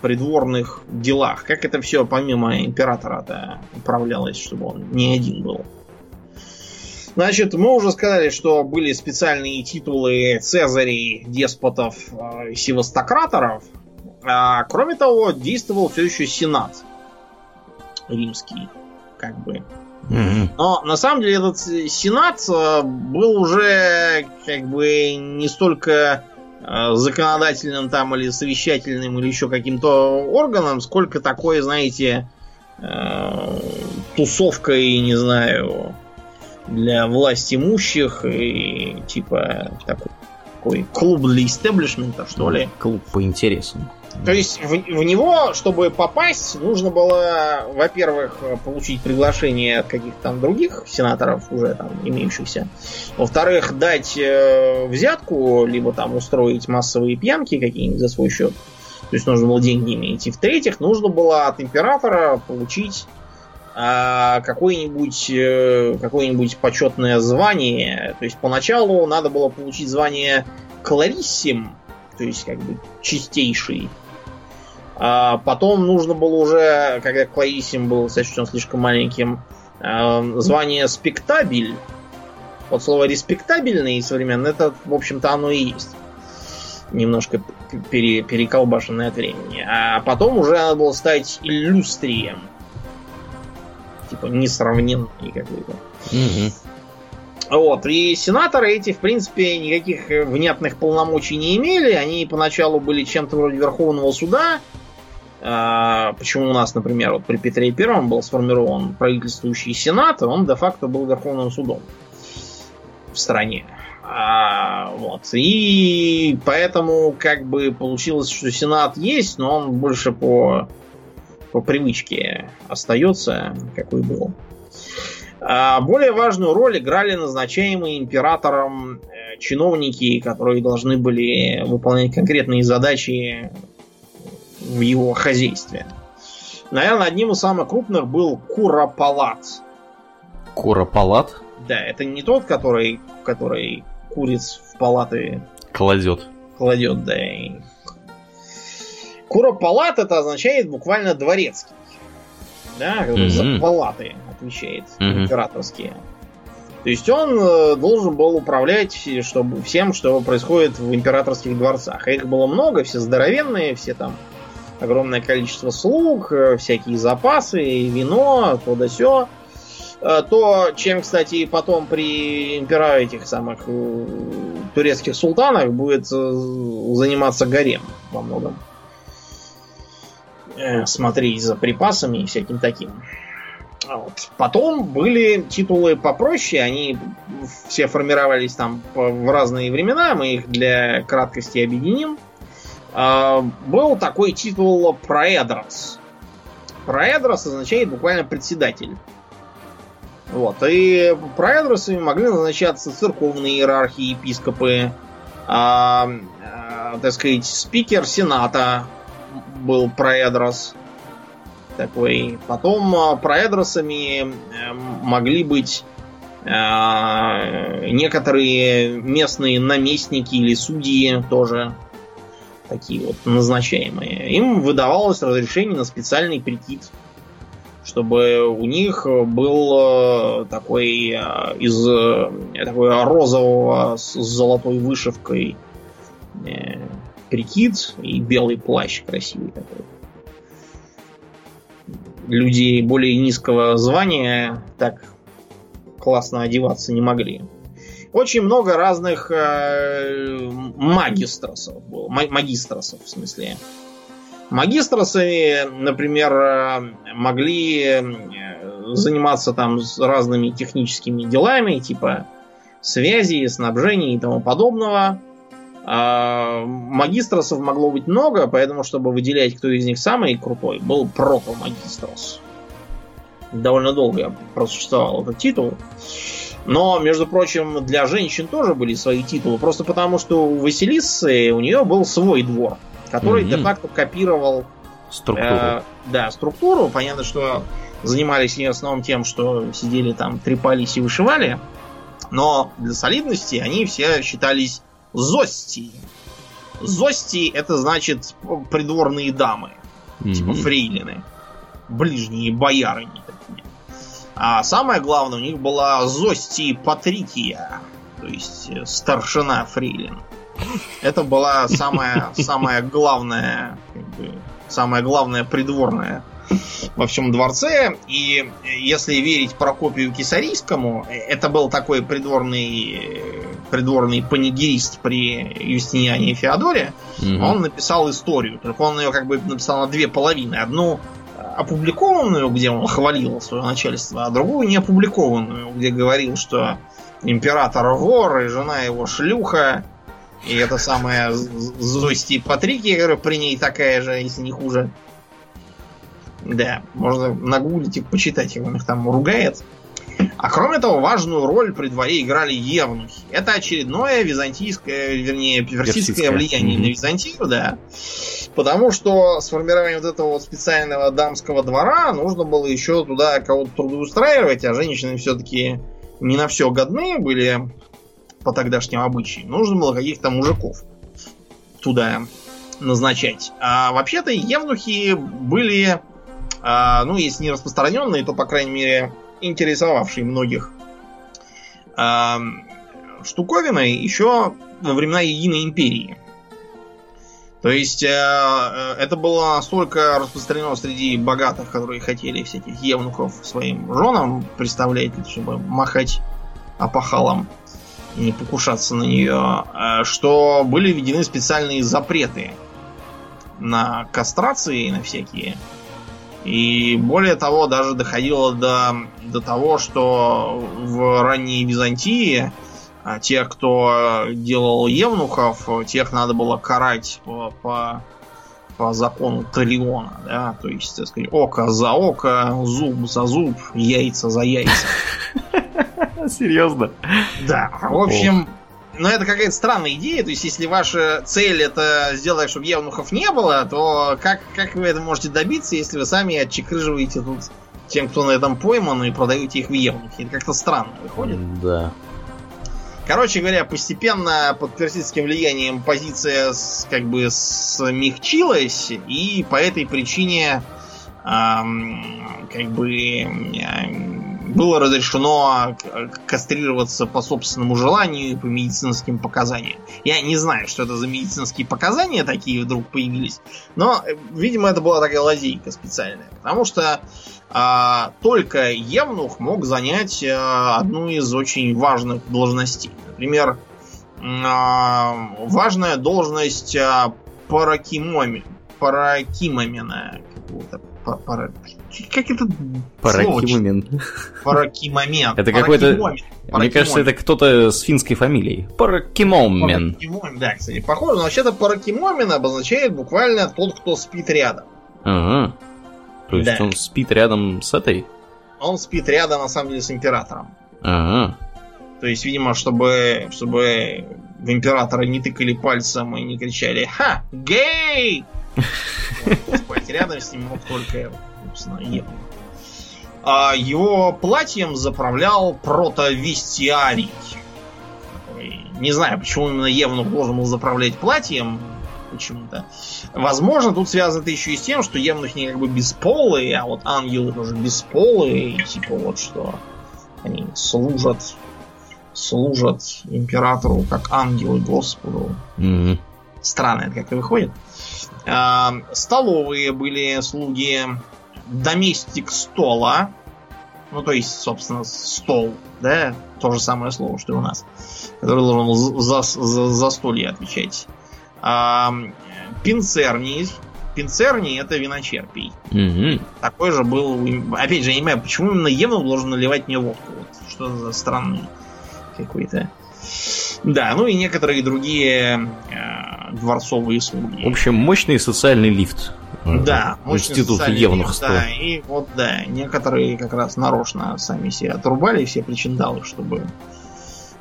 придворных делах. Как это все помимо императора-то управлялось, чтобы он не один был? Значит, мы уже сказали, что были специальные титулы цезарей, деспотов, э, севастократоров. А, кроме того, действовал все еще сенат римский, как бы. Но на самом деле этот сенат э, был уже как бы не столько законодательным там или совещательным или еще каким-то органом, сколько такое, знаете, э, тусовкой, не знаю, для власть имущих и типа такой, такой клуб для истеблишмента, что ли. Клуб по интересам. То есть в, в него, чтобы попасть, нужно было, во-первых, получить приглашение от каких-то там других сенаторов, уже там имеющихся. Во-вторых, дать э, взятку, либо там устроить массовые пьянки какие-нибудь за свой счет. То есть нужно было деньги иметь. И в-третьих, нужно было от императора получить э, какое-нибудь э, какое-нибудь почетное звание. То есть поначалу надо было получить звание клариссим, то есть как бы чистейший а потом нужно было уже, когда Клаисим был сочтен слишком маленьким, эм, звание спектабель. Вот слово респектабельный современный, это, в общем-то, оно и есть. Немножко пере, переколбашенное от времени. А потом уже надо было стать иллюстрием. Типа несравненный какой-то. Угу. Вот. И сенаторы эти, в принципе, никаких внятных полномочий не имели. Они поначалу были чем-то вроде Верховного суда, почему у нас, например, вот при Петре Первом был сформирован правительствующий сенат, он де-факто был Верховным судом в стране. А, вот. И поэтому как бы получилось, что Сенат есть, но он больше по, по привычке остается, какой был. А более важную роль играли назначаемые императором э, чиновники, которые должны были выполнять конкретные задачи в его хозяйстве. Наверное, одним из самых крупных был Куропалат. Куропалат? Да, это не тот, который, который куриц в палаты кладет. Кладет, да. Куропалат это означает буквально дворецкий. да, mm-hmm. за палаты отвечает, mm-hmm. императорские. То есть он э, должен был управлять чтобы, всем, что происходит в императорских дворцах. А их было много, все здоровенные, все там огромное количество слуг, э, всякие запасы, вино, то да сё. Э, то, чем, кстати, потом при импера этих самых турецких султанах будет заниматься гарем во многом. Смотреть за припасами и всяким таким. Вот. Потом были титулы попроще, они все формировались там в разные времена, мы их для краткости объединим. А, был такой титул Проэдрос. Проэдрос означает буквально председатель. Вот. И проэдросами могли назначаться церковные иерархи, епископы, а, а, так сказать, спикер Сената был проэдрос такой. Потом а, проэдросами э, могли быть э, некоторые местные наместники или судьи тоже такие вот назначаемые. Им выдавалось разрешение на специальный прикид, чтобы у них был э, такой из такой розового с золотой вышивкой прикид и белый плащ красивый такой людей более низкого звания так классно одеваться не могли. Очень много разных э, магистросов было. Магистросов, в смысле. Магистросами, например, э, могли э, заниматься там разными техническими делами, типа связи, снабжения и тому подобного. А, магистросов могло быть много, поэтому, чтобы выделять, кто из них самый крутой, был протомагистрос. Довольно долго просуществовал этот титул. Но, между прочим, для женщин тоже были свои титулы. Просто потому, что у Василисы у нее был свой двор, который mm-hmm. де-факто копировал структуру. Э, да, структуру. Понятно, что занимались они в основном тем, что сидели там, трепались и вышивали. Но для солидности они все считались Зости. Зости это значит придворные дамы. Mm-hmm. Типа фрейлины. Ближние боярыни такие. А самое главное, у них была Зости Патрикия. То есть э, старшина фрейлин. Это была самая, самая главная, как бы, самая главная придворная во всем дворце. И если верить Прокопию Кисарийскому, это был такой придворный, придворный панигерист при Юстиниане и Феодоре. Угу. Он написал историю. Только он ее как бы написал на две половины. Одну опубликованную, где он хвалил свое начальство, а другую не опубликованную, где говорил, что император вор и жена его шлюха. И это самая Зости Патрики, при ней такая же, если не хуже. Да, можно нагуглить и почитать, он их там ругает. А кроме того, важную роль при дворе играли евнухи. Это очередное византийское, вернее, персидское влияние mm-hmm. на Византию, да. Потому что с формированием вот этого вот специального дамского двора нужно было еще туда кого-то трудоустраивать, а женщины все-таки не на все годны были по тогдашним обычаям. Нужно было каких-то мужиков туда назначать. А вообще-то евнухи были а, ну, если не распространенные, то, по крайней мере, интересовавшие многих а, штуковиной еще во времена Единой Империи. То есть э, э, это было настолько распространено среди богатых, которые хотели всяких евнухов своим женам представлять, чтобы махать опахалом и не покушаться на нее, э, что были введены специальные запреты на кастрации, на всякие. И более того, даже доходило до, до того, что в ранней Византии а, тех, кто делал евнухов, тех надо было карать по, по, по закону Талиона, да, то есть, так сказать, око за око, зуб за зуб, яйца за яйца. *laughs* Серьезно? Да, в общем, но это какая-то странная идея. То есть, если ваша цель это сделать, чтобы евнухов не было, то как, как вы это можете добиться, если вы сами отчекрыживаете тут тем, кто на этом пойман, и продаете их в евнухи? Это как-то странно выходит. Да. Короче говоря, постепенно под персидским влиянием позиция с, как бы смягчилась, и по этой причине как бы было разрешено кастрироваться по собственному желанию и по медицинским показаниям. Я не знаю, что это за медицинские показания такие вдруг появились, но, видимо, это была такая лазейка специальная, потому что а, только Евнух мог занять а, одну из очень важных должностей. Например, а, важная должность а, паракимоми, паракимомена какого-то пара... Как это Паракимомен. Паракимомен. Это какой-то... Мне кажется, это кто-то с финской фамилией. Паракимомен. Паракимомен, да, кстати, похоже, но вообще-то паракимомен обозначает буквально тот, кто спит рядом. Ага. То есть да. он спит рядом с этой? Он спит рядом, на самом деле, с императором. Ага. То есть, видимо, чтобы, чтобы в императора не тыкали пальцем и не кричали «Ха! Гей!» Спать рядом с ним мог только, собственно, Евнух. А его платьем заправлял протовестиарий. Не знаю, почему именно Евнух должен был заправлять платьем, почему-то. Возможно, тут связано это еще и с тем, что Евнухи как бы бесполые, а вот ангелы тоже бесполые, и типа вот что они служат служат императору как ангелы Господу. Mm-hmm. Странно это как-то выходит. А, столовые были слуги доместик стола. Ну, то есть, собственно, стол, да, то же самое слово, что и у нас, который должен за, за, за столье отвечать. А, пинцерний. Пинцерний это виночерпий. Угу. Такой же был. Опять же, я не понимаю, почему именно Евну должен наливать мне водку. Вот, что за странный какой-то. Да, ну и некоторые другие э, дворцовые слуги. В общем, мощный социальный лифт. Да, институт Евнухства. Да, и вот да, некоторые как раз нарочно сами себе отрубали все причиндалы, чтобы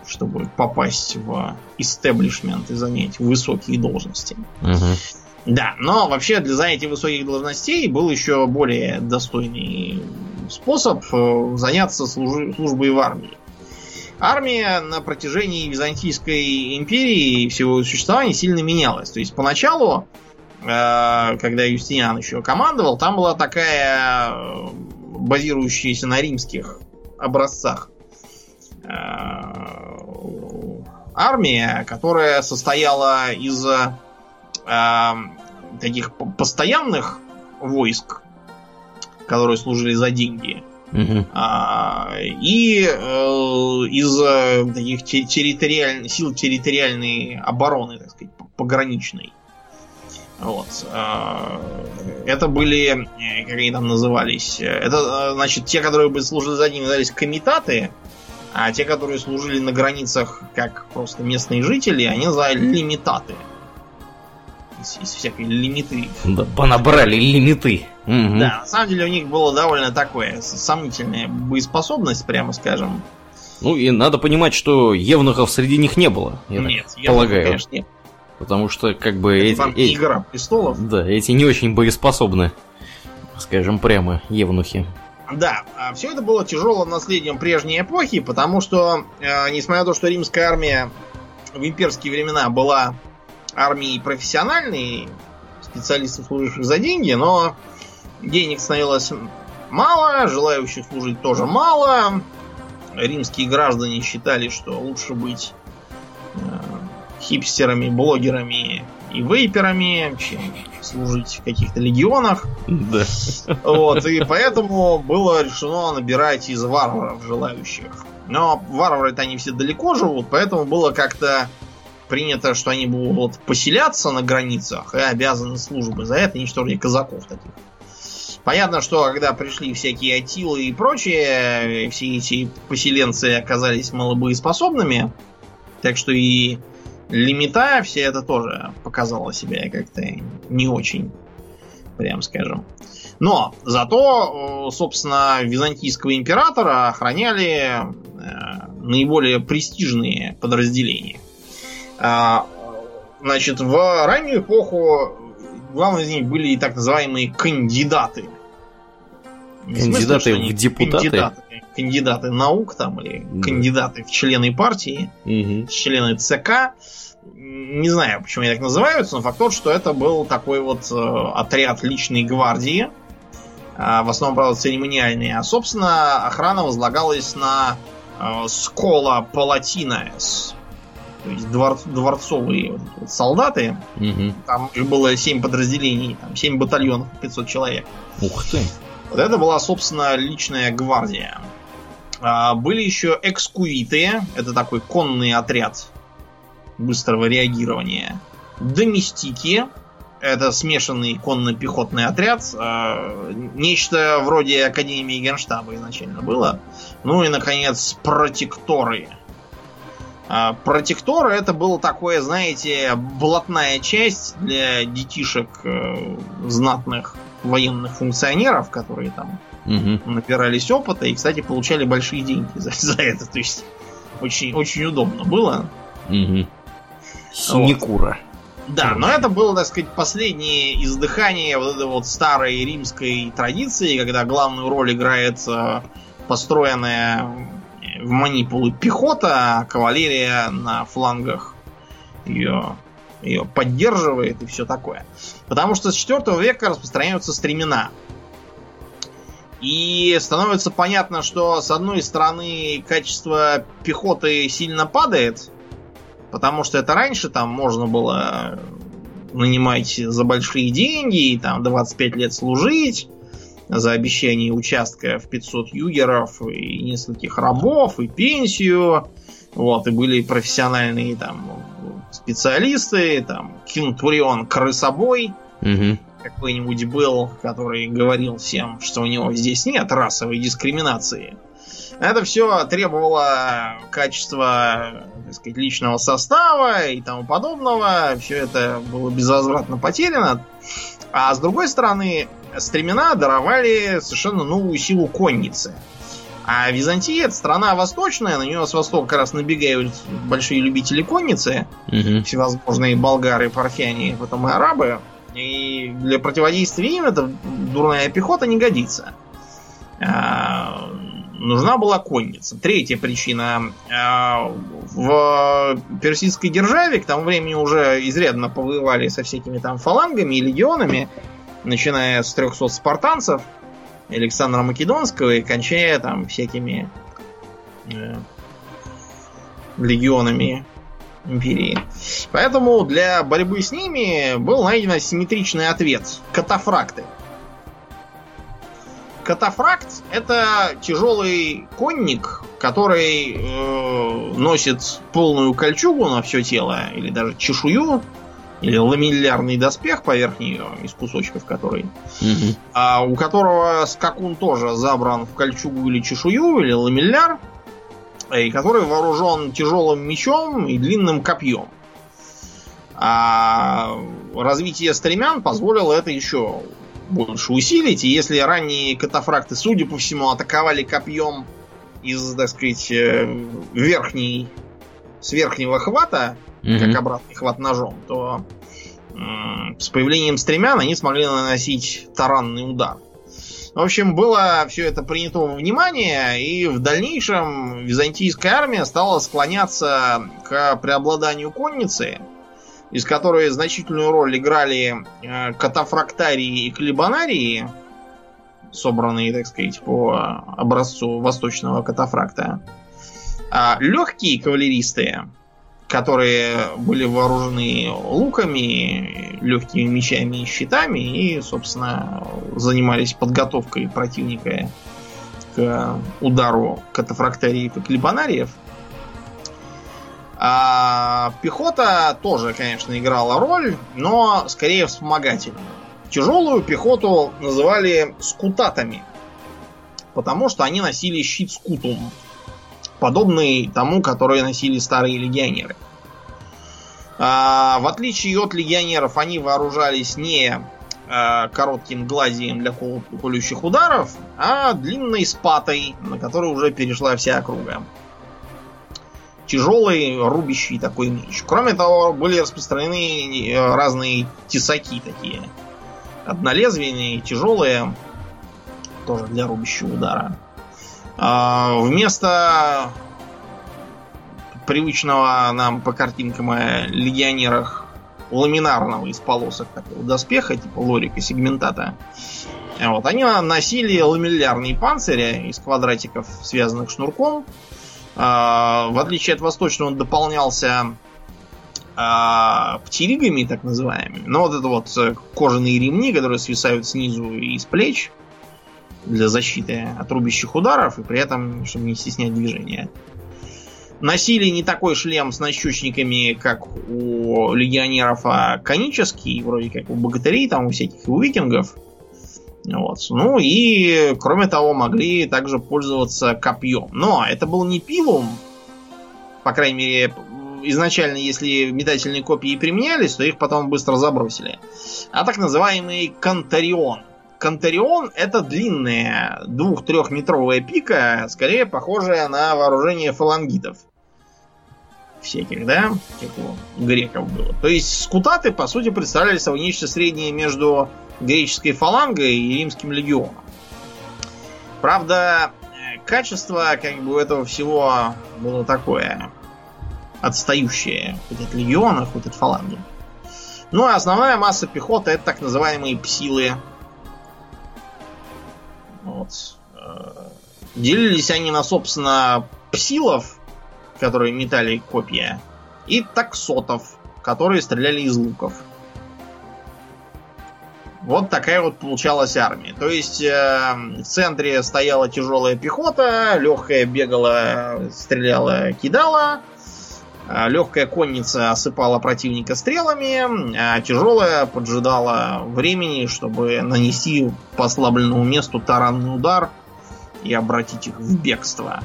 чтобы попасть в истеблишмент и занять высокие должности. Угу. Да, но вообще для занятия высоких должностей был еще более достойный способ э, заняться служи, службой в армии. Армия на протяжении Византийской империи и всего существования сильно менялась. То есть поначалу, э, когда Юстиниан еще командовал, там была такая э, базирующаяся на римских образцах армия, которая состояла из э, таких постоянных войск, которые служили за деньги, угу. а, и э, из э, таких территориальных сил территориальной обороны, так сказать, пограничной. Вот. Э, это были, э, как они там назывались, это, значит, те, которые бы служили за деньги, назывались комитаты, а те, которые служили на границах как просто местные жители, они за лимитаты. Из, из всякой лимиты. Да, понабрали лимиты. Угу. Да, на самом деле у них было довольно такое сомнительная боеспособность, прямо скажем. Ну и надо понимать, что евнухов среди них не было. Я нет, так полагаю. конечно, нет. Потому что, как бы, Это эти, вам эти... Игра престолов. Да, эти не очень боеспособны. Скажем прямо, евнухи. Да, а все это было тяжелым наследием прежней эпохи, потому что, э, несмотря на то, что римская армия в имперские времена была армией профессиональной, специалистов, служивших за деньги, но денег становилось мало, желающих служить тоже мало. Римские граждане считали, что лучше быть э, хипстерами, блогерами и вейперами, чем служить в каких-то легионах. Да. Вот, и поэтому было решено набирать из варваров желающих. Но варвары-то они все далеко живут, поэтому было как-то принято, что они будут поселяться на границах и обязаны службы. За это уничтожили казаков таких. Понятно, что когда пришли всякие Атилы и прочие, все эти поселенцы оказались малобоеспособными. Так что и лимита, все это тоже показало себя как-то не очень, прям скажем. Но зато, собственно, византийского императора охраняли э, наиболее престижные подразделения. А, значит, в раннюю эпоху главным из них были так называемые кандидаты. Кандидаты смысле, в депутаты? Кандидаты, кандидаты наук там или да. кандидаты в члены партии, угу. члены ЦК не знаю, почему они так называются, но факт тот, что это был такой вот э, отряд личной гвардии, А, в основном, правда, церемониальные. А, собственно, охрана возлагалась на э, скола палатинес. То есть двор, дворцовые вот, вот, солдаты. Угу. Там их было 7 подразделений, там 7 батальонов, 500 человек. Ух ты! Вот это была, собственно, личная гвардия. А, были еще экскувиты. Это такой конный отряд быстрого реагирования. Доместики. Это смешанный конно-пехотный отряд. А, нечто вроде Академии Генштаба изначально было. Ну и, наконец, протекторы. А, протекторы это было такое, знаете, блатная часть для детишек э, знатных военных функционеров, которые там угу. набирались опыта и, кстати, получали большие деньги за, за это. То есть очень, очень удобно было. Угу. Синекура. Вот. Да, но это было, так сказать, последнее издыхание вот этой вот старой римской традиции, когда главную роль играет э, построенная в манипулы пехота, а кавалерия на флангах ее, ее поддерживает и все такое. Потому что с 4 века распространяются стремена. И становится понятно, что с одной стороны качество пехоты сильно падает, потому что это раньше там можно было нанимать за большие деньги и там 25 лет служить за обещание участка в 500 югеров и нескольких рабов и пенсию. Вот, и были профессиональные там специалисты, там Кентурион Крысобой, угу какой-нибудь был, который говорил всем, что у него здесь нет расовой дискриминации. Это все требовало качества так сказать, личного состава и тому подобного. Все это было безвозвратно потеряно. А с другой стороны, стремена даровали совершенно новую силу конницы. А Византия это страна восточная, на нее с востока как раз набегают большие любители конницы, угу. всевозможные болгары, парфяне, потом и арабы. И для противодействия им эта дурная пехота не годится. А, нужна была конница. Третья причина. А, в персидской державе к тому времени уже изрядно повоевали со всякими там фалангами и легионами, начиная с 300 спартанцев Александра Македонского и кончая там всякими э, легионами империи. Поэтому для борьбы с ними был найден асимметричный ответ. Катафракты. Катафракт это тяжелый конник, который э, носит полную кольчугу на все тело, или даже чешую, или ламеллярный доспех поверх нее, из кусочков которой, угу. а у которого скакун тоже забран в кольчугу или чешую, или ламелляр, и который вооружен тяжелым мечом и длинным копьем. А развитие стремян позволило это еще больше усилить. И если ранние катафракты, судя по всему, атаковали копьем из, так сказать, э, верхней, с верхнего хвата, mm-hmm. как обратный хват ножом, то с появлением стремян они смогли наносить таранный удар. В общем, было все это принято во внимание, и в дальнейшем византийская армия стала склоняться к преобладанию конницы, из которой значительную роль играли э, катафрактарии и клебанарии, собранные, так сказать, по образцу восточного катафракта. А легкие кавалеристы, которые были вооружены луками, легкими мечами и щитами и, собственно, занимались подготовкой противника к удару катафрактариев и клебанариев. А пехота тоже, конечно, играла роль, но скорее вспомогательную. Тяжелую пехоту называли скутатами, потому что они носили щит скутум, подобный тому, который носили старые легионеры. А, в отличие от легионеров, они вооружались не а, коротким гладием для колющих ударов, а длинной спатой, на которой уже перешла вся округа. Тяжелый рубящий такой меч. Кроме того, были распространены э, разные тесаки такие. Однолезвенные, тяжелые, тоже для рубящего удара. А, вместо привычного нам по картинкам о легионерах ламинарного из полосок такого доспеха, типа лорика сегментата, Вот, они носили ламеллярные панцири из квадратиков, связанных шнурком. А, в отличие от восточного, он дополнялся а, птеригами, так называемыми. Но вот это вот кожаные ремни, которые свисают снизу и с плеч для защиты от рубящих ударов, и при этом, чтобы не стеснять движение. Носили не такой шлем с нащечниками, как у легионеров, а конический, вроде как у богатырей, там у всяких у викингов. Вот. Ну и, кроме того, могли также пользоваться копьем. Но это был не пилум, по крайней мере, изначально, если метательные копии применялись, то их потом быстро забросили. А так называемый Кантарион. Кантарион это длинная двух-трехметровая пика, скорее похожая на вооружение фалангитов. Всяких, да? Тех у греков было. То есть скутаты, по сути, представляли собой нечто среднее между греческой фалангой и римским легионом. Правда, качество как бы этого всего было такое отстающее хоть от легиона, хоть от фаланги. Ну а основная масса пехоты это так называемые псилы. Вот. Э, делились они на, собственно, псилов, которые метали копья, и таксотов, которые стреляли из луков. Вот такая вот получалась армия. То есть э, в центре стояла тяжелая пехота, легкая бегала, стреляла, кидала, легкая конница осыпала противника стрелами, а тяжелая поджидала времени, чтобы нанести по ослабленному месту таранный удар и обратить их в бегство.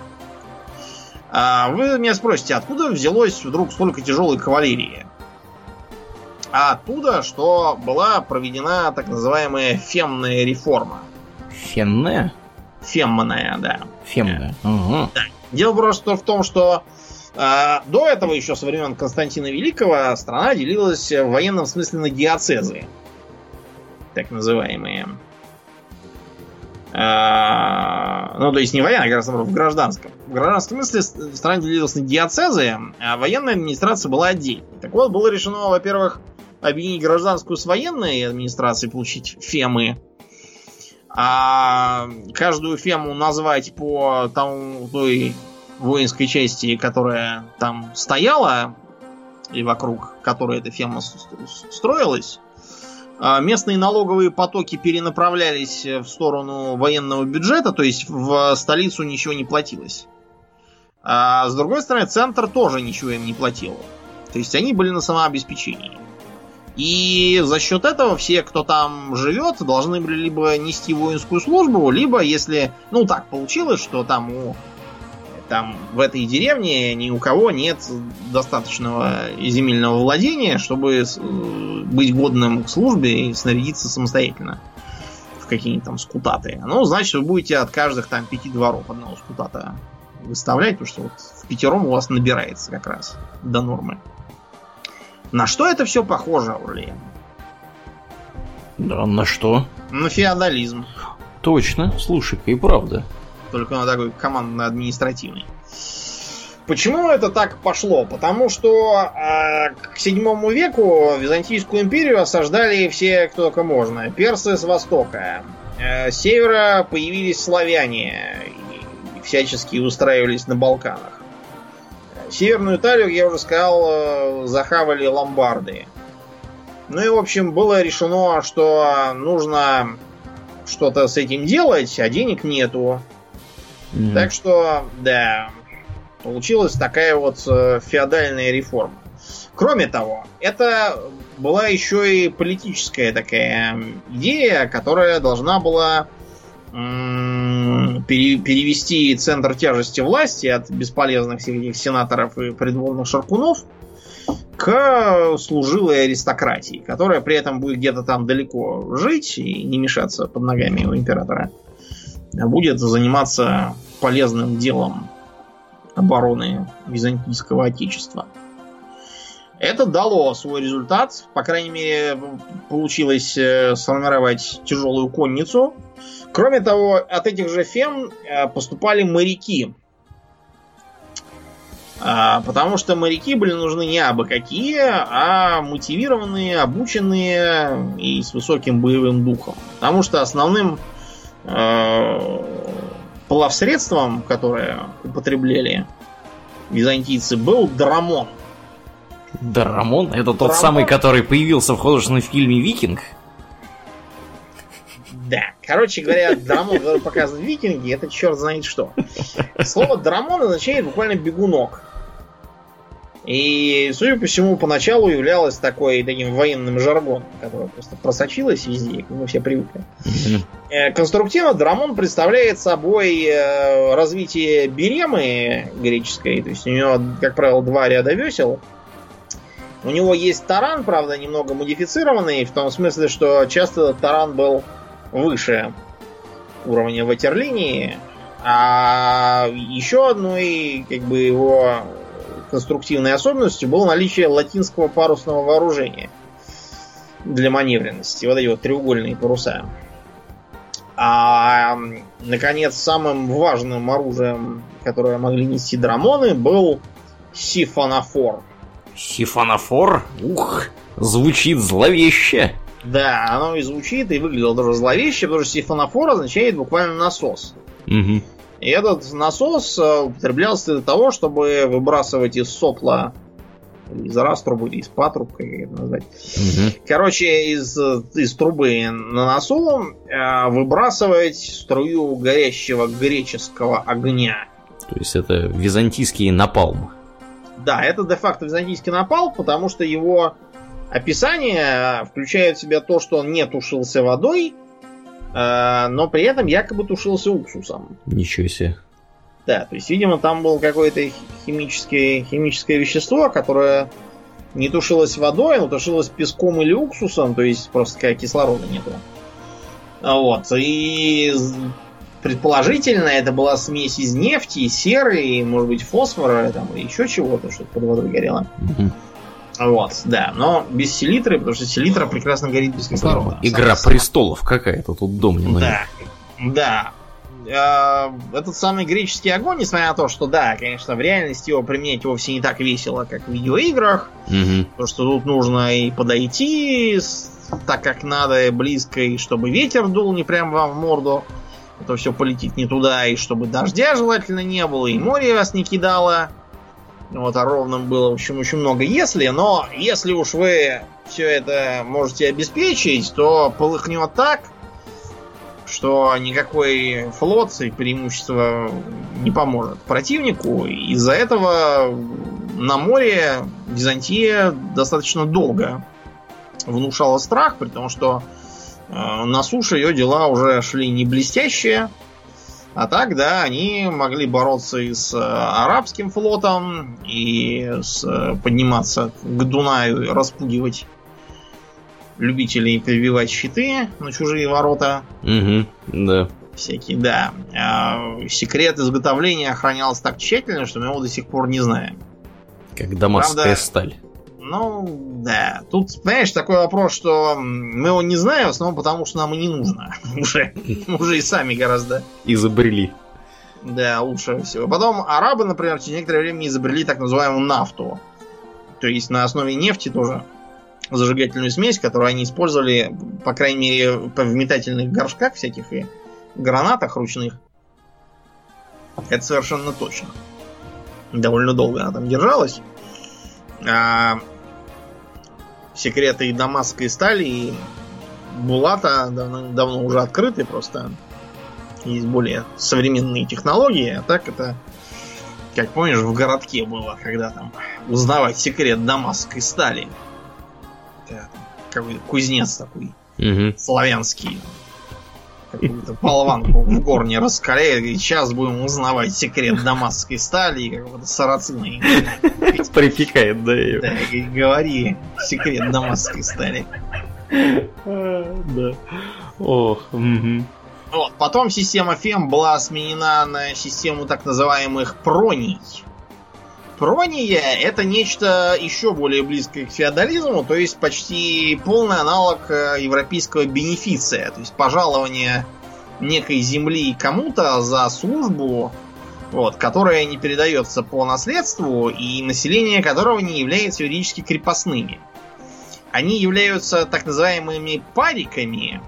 А вы меня спросите, откуда взялось вдруг столько тяжелой кавалерии? А оттуда, что была проведена так называемая фемная реформа. Фемная? Фемная, да. Фемная. Угу. Да. Дело просто в том, что а, до этого, еще со времен Константина Великого, страна делилась в военном смысле на диацезы. Так называемые. А, ну, то есть не военная, а как раз в гражданском. В гражданском смысле страна делилась на диацезы, а военная администрация была отдельной. Так вот, было решено, во-первых, объединить гражданскую с военной администрацией, получить фемы. А каждую фему назвать по тому той воинской части, которая там стояла, и вокруг которой эта ферма строилась, а, местные налоговые потоки перенаправлялись в сторону военного бюджета, то есть в столицу ничего не платилось. А с другой стороны, центр тоже ничего им не платил. То есть они были на самообеспечении. И за счет этого все, кто там живет, должны были либо нести воинскую службу, либо если, ну так получилось, что там у там в этой деревне ни у кого нет достаточного земельного владения, чтобы э, быть годным к службе и снарядиться самостоятельно в какие-нибудь там скутаты. Ну, значит, вы будете от каждых там пяти дворов одного скутата выставлять, потому что вот в пятером у вас набирается как раз до нормы. На что это все похоже, Урлиен? Да, на что? На феодализм. Точно, слушай-ка, и правда. Только он такой командно-административный. Почему это так пошло? Потому что э, к седьмому веку Византийскую империю осаждали все, кто только можно. Персы с востока. Э, с севера появились славяне. И всячески устраивались на Балканах. Северную Италию, я уже сказал, э, захавали ломбарды. Ну и, в общем, было решено, что нужно что-то с этим делать, а денег нету. Mm-hmm. Так что, да, получилась такая вот э, феодальная реформа. Кроме того, это была еще и политическая такая идея, которая должна была перевести центр тяжести власти от бесполезных всех этих сенаторов и придворных шаркунов к служилой аристократии, которая при этом будет где-то там далеко жить и не мешаться под ногами у императора будет заниматься полезным делом обороны византийского отечества. Это дало свой результат. По крайней мере, получилось э, сформировать тяжелую конницу. Кроме того, от этих же фем э, поступали моряки. А, потому что моряки были нужны не абы какие, а мотивированные, обученные и с высоким боевым духом. Потому что основным плавсредством, которое употребляли византийцы, был драмон. Драмон? Это тот Драмон? самый, который появился в художественном фильме «Викинг»? Да. Короче говоря, драмон, который показан в «Викинге», это черт знает что. Слово драмон означает буквально бегунок. И, судя по всему, поначалу являлось такой таким военным жаргоном, который просто просочилось везде, мы все привыкли. Mm-hmm. Конструктивно Драмон представляет собой э, развитие беремы греческой, то есть у него, как правило, два ряда весел. У него есть таран, правда, немного модифицированный, в том смысле, что часто таран был выше уровня ватерлинии, а еще одной как бы его конструктивной особенностью было наличие латинского парусного вооружения для маневренности. Вот эти вот треугольные паруса. А, наконец, самым важным оружием, которое могли нести драмоны, был сифонофор. Сифонофор? Ух, звучит зловеще. Да, оно и звучит, и выглядело тоже зловеще, потому что сифонофор означает буквально насос. Угу. И этот насос э, употреблялся для того, чтобы выбрасывать из сопла из раструбы или из патруб, как это назвать. Угу. Короче, из, из трубы на носу э, выбрасывать струю горящего греческого огня. То есть это византийский напалм. Да, это де-факто византийский напалм, потому что его описание включает в себя то, что он не тушился водой, Э, но при этом якобы тушился уксусом. Ничего себе. Да, то есть, видимо, там было какое-то химическое, химическое вещество, которое не тушилось водой, но тушилось песком или уксусом, то есть просто как кислорода нету. Вот. И предположительно это была смесь из нефти, серы, может быть, фосфора, там, и еще чего-то, что под водой горело. Угу. Вот, да, но без селитры, потому что селитра прекрасно горит без кислорода. Игра престолов какая-то тут дом не Да, да. А, этот самый греческий огонь, несмотря на то, что да, конечно, в реальности его применять вовсе не так весело, как в видеоиграх. Угу. Потому что тут нужно и подойти так, как надо, и близко, и чтобы ветер дул не прямо вам в морду. Это все полетит не туда, и чтобы дождя желательно не было, и море вас не кидало. Вот, а ровным было, в общем, очень много если, но если уж вы все это можете обеспечить, то полыхнет так, что никакой флот и преимущество не поможет противнику. Из-за этого на море Византия достаточно долго внушала страх, при том, что э, на суше ее дела уже шли не блестящие. А так, да, они могли бороться и с э, арабским флотом, и с, э, подниматься к Дунаю, распугивать любителей прививать щиты на чужие ворота. Угу, да. Всякие, да. А секрет изготовления охранялся так тщательно, что мы его до сих пор не знаем. Как дамасская Правда, сталь. Ну, да. Тут, понимаешь, такой вопрос, что мы его не знаем, в основном потому, что нам и не нужно. *laughs* Уже, уже и сами гораздо. Изобрели. Да, лучше всего. Потом арабы, например, через некоторое время изобрели так называемую нафту. То есть на основе нефти тоже зажигательную смесь, которую они использовали, по крайней мере, в метательных горшках всяких и гранатах ручных. Это совершенно точно. Довольно долго она там держалась. А секреты и дамасской стали, и Булата давно, давно уже открыты, просто есть более современные технологии, а так это, как помнишь, в городке было, когда там узнавать секрет дамасской стали. Какой кузнец такой угу. славянский какую-то болванку в горне раскаляет, и сейчас будем узнавать секрет дамасской стали и какого-то сарацина. Припекает, да, ее. Да, и говори секрет дамасской стали. Да. Ох, Вот, потом система FEM была сменена на систему так называемых проний. Прония это нечто еще более близкое к феодализму, то есть почти полный аналог э, европейского бенефиция, то есть пожалование некой земли кому-то за службу вот, которое не передается по наследству и население которого не является юридически крепостными. Они являются так называемыми париками,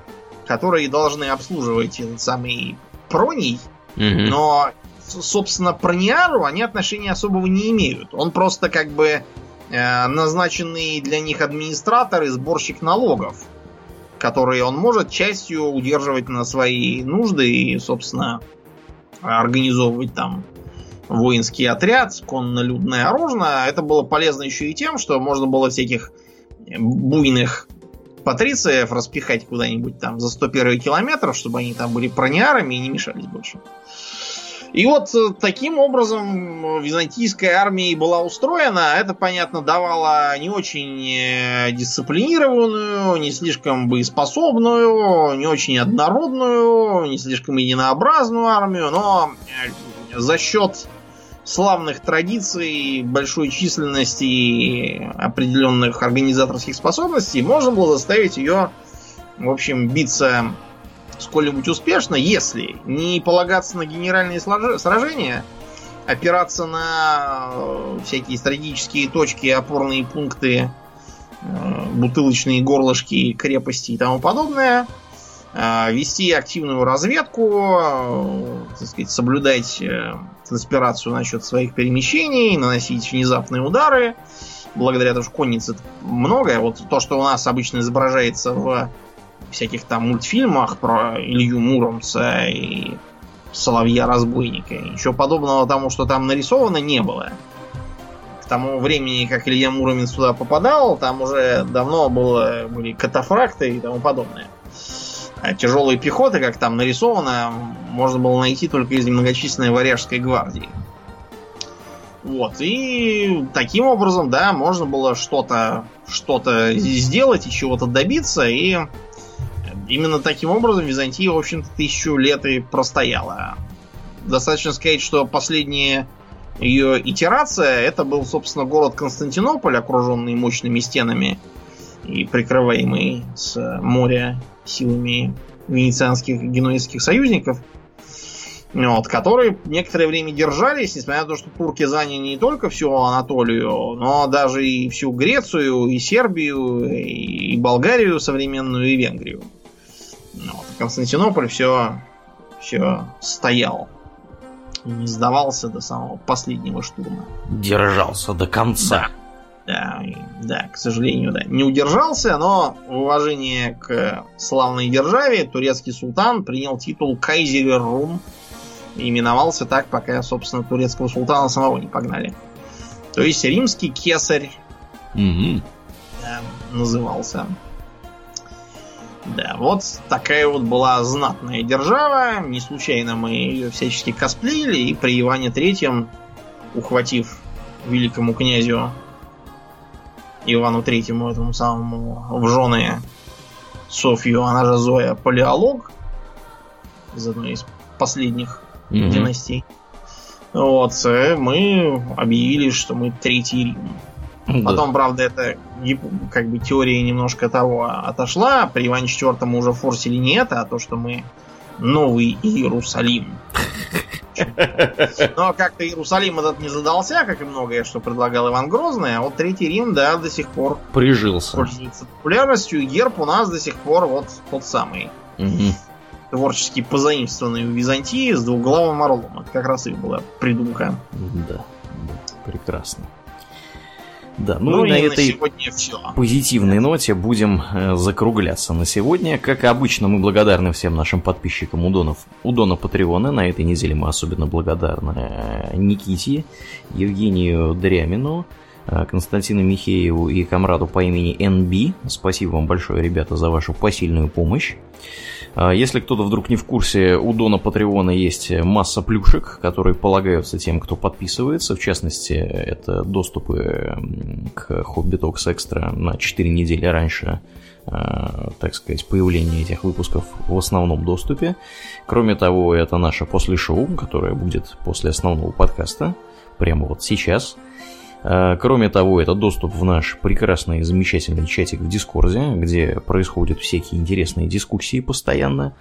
которые должны обслуживать этот самый проний, угу. но, собственно, прониару они отношения особого не имеют. Он просто как бы э, назначенный для них администратор и сборщик налогов, которые он может частью удерживать на свои нужды и, собственно, организовывать там воинский отряд, конно-людное оружие. Это было полезно еще и тем, что можно было всяких буйных патрициев распихать куда-нибудь там за 101 километр, чтобы они там были прониарами и не мешались больше. И вот э, таким образом византийская армия была устроена. Это, понятно, давало не очень э, дисциплинированную, не слишком боеспособную, не очень однородную, не слишком единообразную армию, но э, за счет славных традиций, большой численности и определенных организаторских способностей можно было заставить ее, в общем, биться сколь-нибудь успешно, если не полагаться на генеральные сражения, опираться на э, всякие стратегические точки, опорные пункты, э, бутылочные горлышки, крепости и тому подобное, э, вести активную разведку, так сказать, соблюдать конспирацию насчет своих перемещений, наносить внезапные удары. Благодаря тому, что конницы много, вот то, что у нас обычно изображается в всяких там мультфильмах про Илью Муромца и Соловья-разбойника. Ничего подобного тому, что там нарисовано, не было. К тому времени, как Илья Муромец сюда попадал, там уже давно было, были катафракты и тому подобное. А тяжелые пехоты, как там нарисовано, можно было найти только из многочисленной варяжской гвардии. Вот, и таким образом, да, можно было что-то что-то сделать и чего-то добиться, и именно таким образом Византия, в общем-то, тысячу лет и простояла. Достаточно сказать, что последняя ее итерация, это был, собственно, город Константинополь, окруженный мощными стенами и прикрываемый с моря силами венецианских и генуэзских союзников, вот, которые некоторое время держались, несмотря на то, что турки заняли не только всю Анатолию, но даже и всю Грецию, и Сербию, и Болгарию современную, и Венгрию. Вот. Константинополь все, все стоял. И не сдавался до самого последнего штурма. Держался до конца. Да, да, да, к сожалению, да. Не удержался, но в уважение к славной державе турецкий султан принял титул Кайзер Рум. Именовался так, пока, собственно, турецкого султана самого не погнали. То есть римский кесарь угу. да, назывался. Да, вот такая вот была знатная держава. Не случайно мы ее всячески косплеили. И при Иване Третьем, ухватив великому князю Ивану Третьему, этому самому, в жены Софью, она же Зоя, палеолог из одной из последних mm-hmm. династий. Вот, э, мы объявили, что мы Третий Рим. Да. Потом, правда, это как бы теория немножко того отошла. При Иване IV уже форсили не это, а то, что мы новый Иерусалим. Но как-то Иерусалим этот не задался, как и многое, что предлагал Иван Грозный, а вот Третий Рим, да, до сих пор прижился. Пользуется популярностью, и герб у нас до сих пор вот тот самый. Угу. Творчески позаимствованный у Византии с двуглавым орлом. Это как раз и была придумка. Да, да прекрасно. Да, ну, ну и на этой на позитивной ноте будем э, закругляться на сегодня. Как и обычно, мы благодарны всем нашим подписчикам Удонов, Удона Патреона. На этой неделе мы особенно благодарны э, Никите, Евгению Дрямину, Константину Михееву и комраду по имени НБ. Спасибо вам большое, ребята, за вашу посильную помощь. А, если кто-то вдруг не в курсе, у Дона Патреона есть масса плюшек, которые полагаются тем, кто подписывается. В частности, это доступы к Hobby Talks Extra на 4 недели раньше а, так сказать, появления этих выпусков в основном доступе. Кроме того, это наше после шоу, которое будет после основного подкаста, прямо вот сейчас – Э, кроме того, это доступ в наш прекрасный замечательный чатик в Дискорде, где происходят всякие интересные дискуссии постоянно.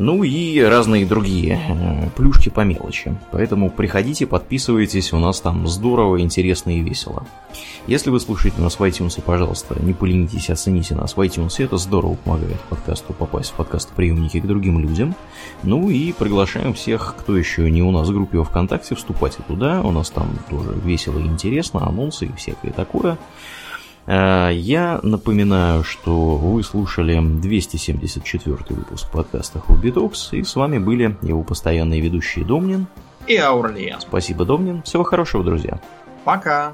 Ну и разные другие э, плюшки по мелочи. Поэтому приходите, подписывайтесь, у нас там здорово, интересно и весело. Если вы слушаете нас в iTunes, пожалуйста, не поленитесь, оцените нас в iTunes, это здорово помогает подкасту попасть в подкаст-приемники к другим людям. Ну и приглашаем всех, кто еще не у нас в группе ВКонтакте, вступайте туда, у нас там тоже весело и интересно, анонсы и всякое такое. Э, я напоминаю, что вы слушали 274 выпуск подкаста Хобби Токс, и с вами были его постоянные ведущие Домнин и Аурлия. Спасибо, Домнин. Всего хорошего, друзья. Пока.